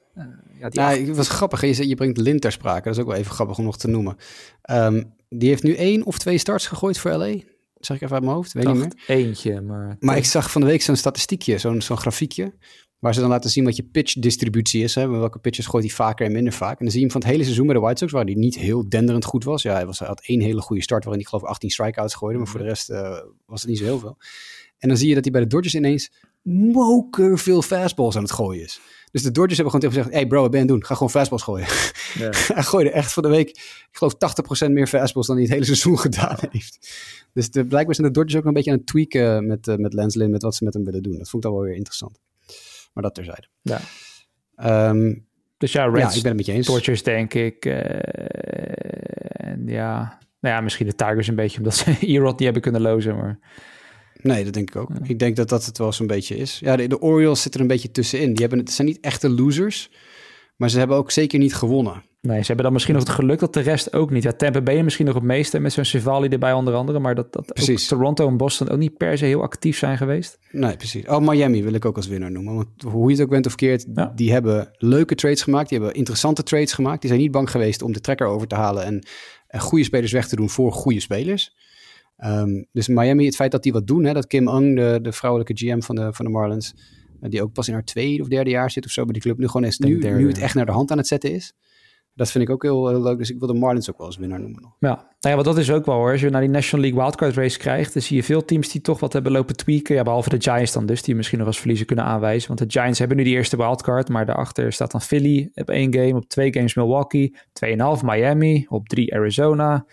ja, die ja was grappig. Je, je brengt Lin ter sprake. Dat is ook wel even grappig om nog te noemen. Um, die heeft nu één of twee starts gegooid voor LA. Zeg ik even uit mijn hoofd, weet niet meer. Eentje, maar... Maar ik zag van de week zo'n statistiekje, zo'n zo'n grafiekje... waar ze dan laten zien wat je pitch-distributie is. Hè, welke pitches gooit hij vaker en minder vaak. En dan zie je hem van het hele seizoen bij de White Sox... waar hij niet heel denderend goed was. Ja, hij, was, hij had één hele goede start... waarin hij geloof ik 18 strikeouts gooide... maar voor de rest uh, was het niet zo heel veel. En dan zie je dat hij bij de Dodgers ineens... moker veel fastballs aan het gooien is. Dus de Dodgers hebben gewoon tegen gezegd... hey bro, wat ben je aan het doen? Ga gewoon fastballs gooien. Ja. hij gooide echt van de week... ik geloof 80% meer fastballs... dan hij het hele seizoen gedaan heeft. Dus de, blijkbaar zijn de Dodgers ook een beetje aan het tweaken met, uh, met Lance Lynn, met wat ze met hem willen doen. Dat vond ik dan wel weer interessant. Maar dat terzijde. Ja. Um, dus ja, Reds, ja, ik ben het met je eens. Dodgers denk ik. Uh, en ja, nou ja, misschien de Tigers een beetje, omdat ze Erod niet hebben kunnen lozen, maar... Nee, dat denk ik ook. Ja. Ik denk dat dat het wel zo'n beetje is. Ja, de, de Orioles zitten er een beetje tussenin. Die hebben, het zijn niet echte losers, maar ze hebben ook zeker niet gewonnen. Nee, ze hebben dan misschien nog het geluk dat de rest ook niet. Ja, Tampa Bay misschien nog het meeste met zo'n Civali erbij onder andere. Maar dat, dat Toronto en Boston ook niet per se heel actief zijn geweest. Nee, precies. Oh, Miami wil ik ook als winnaar noemen. Want hoe je het ook bent of keert, ja. die hebben leuke trades gemaakt. Die hebben interessante trades gemaakt. Die zijn niet bang geweest om de trekker over te halen en, en goede spelers weg te doen voor goede spelers. Um, dus Miami, het feit dat die wat doen, hè, dat Kim Ung, de, de vrouwelijke GM van de, van de Marlins, die ook pas in haar tweede of derde jaar zit of zo bij die club, nu gewoon eens nu, nu het echt naar de hand aan het zetten is. Dat vind ik ook heel, leuk. Dus ik wil de Marlins ook wel als winnaar noemen nog. Ja, nou ja, dat is ook wel hoor. Als je naar die National League Wildcard Race krijgt, dan zie je veel teams die toch wat hebben lopen tweaken. Ja, behalve de Giants dan dus, die misschien nog als verliezer kunnen aanwijzen. Want de Giants hebben nu die eerste wildcard, maar daarachter staat dan Philly op één game, op twee games Milwaukee, 2,5 Miami, op drie Arizona.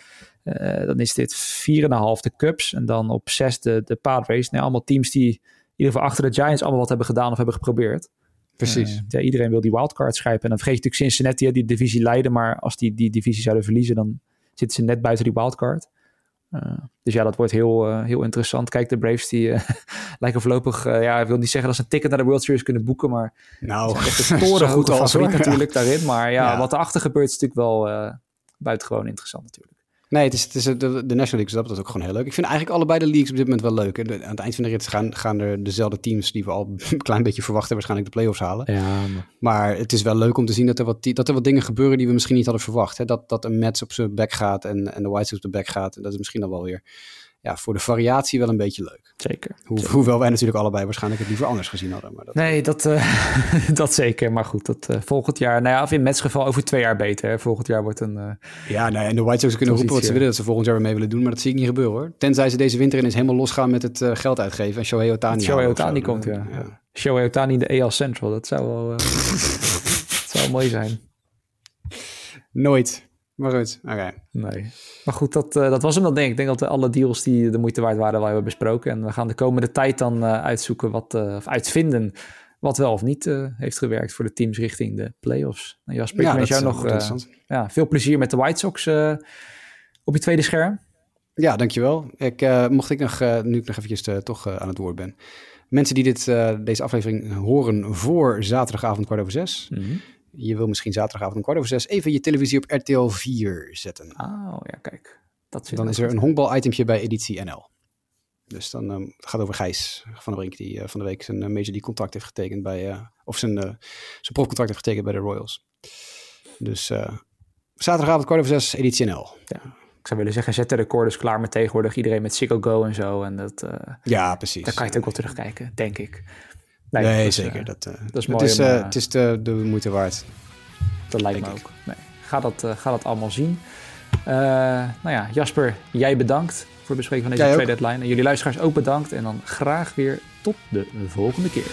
Uh, dan is dit 4,5 de Cubs en dan op 6 de, de Padres. Nee, allemaal teams die in ieder geval achter de Giants allemaal wat hebben gedaan of hebben geprobeerd. Precies. Uh, ja, iedereen wil die wildcard schrijven. En dan vergeet je natuurlijk Cincinnati, die divisie leiden. Maar als die die divisie zouden verliezen, dan zitten ze net buiten die wildcard. Uh, dus ja, dat wordt heel, uh, heel interessant. Kijk, de Braves die lijken voorlopig... ja, ik wil niet zeggen dat ze een ticket naar de World Series kunnen boeken, maar... Nou, toren goed als natuurlijk daarin. Maar ja, ja, wat erachter gebeurt is natuurlijk wel buitengewoon interessant natuurlijk. Nee, het is, het is de, de National League, dat is ook gewoon heel leuk. Ik vind eigenlijk allebei de leagues op dit moment wel leuk. aan het eind van de rit gaan, gaan er dezelfde teams die we al een klein beetje verwachten, waarschijnlijk de playoffs halen. Ja, maar... maar het is wel leuk om te zien dat er wat, dat er wat dingen gebeuren die we misschien niet hadden verwacht. Hè? Dat, dat een Mets op zijn back gaat en, en de White Sox op de back gaat. En dat is misschien dan wel weer ja, voor de variatie wel een beetje leuk. Zeker. Ho zeker. Hoewel wij natuurlijk allebei waarschijnlijk het liever anders gezien hadden. Maar dat... Nee, dat, uh, dat zeker. Maar goed, dat, uh, volgend jaar, nou ja, of in Mets geval over twee jaar beter. Hè. Volgend jaar wordt een... Uh, ja, nou ja, en de White Sox kunnen roepen wat ze willen dat ze volgend jaar weer mee willen doen. Maar dat zie ik niet gebeuren hoor. Tenzij ze deze winter ineens helemaal losgaan met het geld uitgeven. En Shohei Otani. Shohei Otani komt, ja. ja. Shohei Otani in de AL Central. Dat zou wel, dat zou mooi zijn. Nooit. Maar goed, oké. Okay. Nee. Maar goed, dat, uh, dat was hem dan denk ik. Ik denk dat alle deals die de moeite waard waren wel hebben besproken. En we gaan de komende tijd dan uh, uitzoeken wat, uh, of uitvinden wat wel of niet heeft gewerkt voor de teams richting de playoffs. Nou, Jasper, ik wens jou nog ja, veel plezier met de White Sox op je tweede scherm. Ja, dankjewel. Ik, mocht ik nog, nu ik nog eventjes toch aan het woord ben. Mensen die dit, deze aflevering horen voor zaterdagavond kwart over zes. Mhm. Je wil misschien zaterdagavond om kwart over zes even je televisie op RTL 4 zetten. Oh ja, kijk. Dat dan is er een honkbal-itempje bij Editie NL. Dus dan um, het gaat over Gijs van der Brink, die van de week zijn Major League contract heeft getekend bij, of zijn, zijn profcontract heeft getekend bij de Royals. Dus zaterdagavond kwart over zes, Editie NL. Ja ik zou willen zeggen, zet de recorders klaar met tegenwoordig iedereen met Sicko Go en zo. En dat, uh, ja, precies. Daar kan je het ook wel terugkijken, denk ik. Nee, zeker. Dat, uh, dat is mooi. Het is, om, het is de, de moeite waard. Dat lijkt me ook. Nee, ga, dat, ga dat allemaal zien. nou ja, Jasper, jij bedankt voor het bespreken van deze trade deadline. En jullie luisteraars ook bedankt. En dan graag weer tot de volgende keer.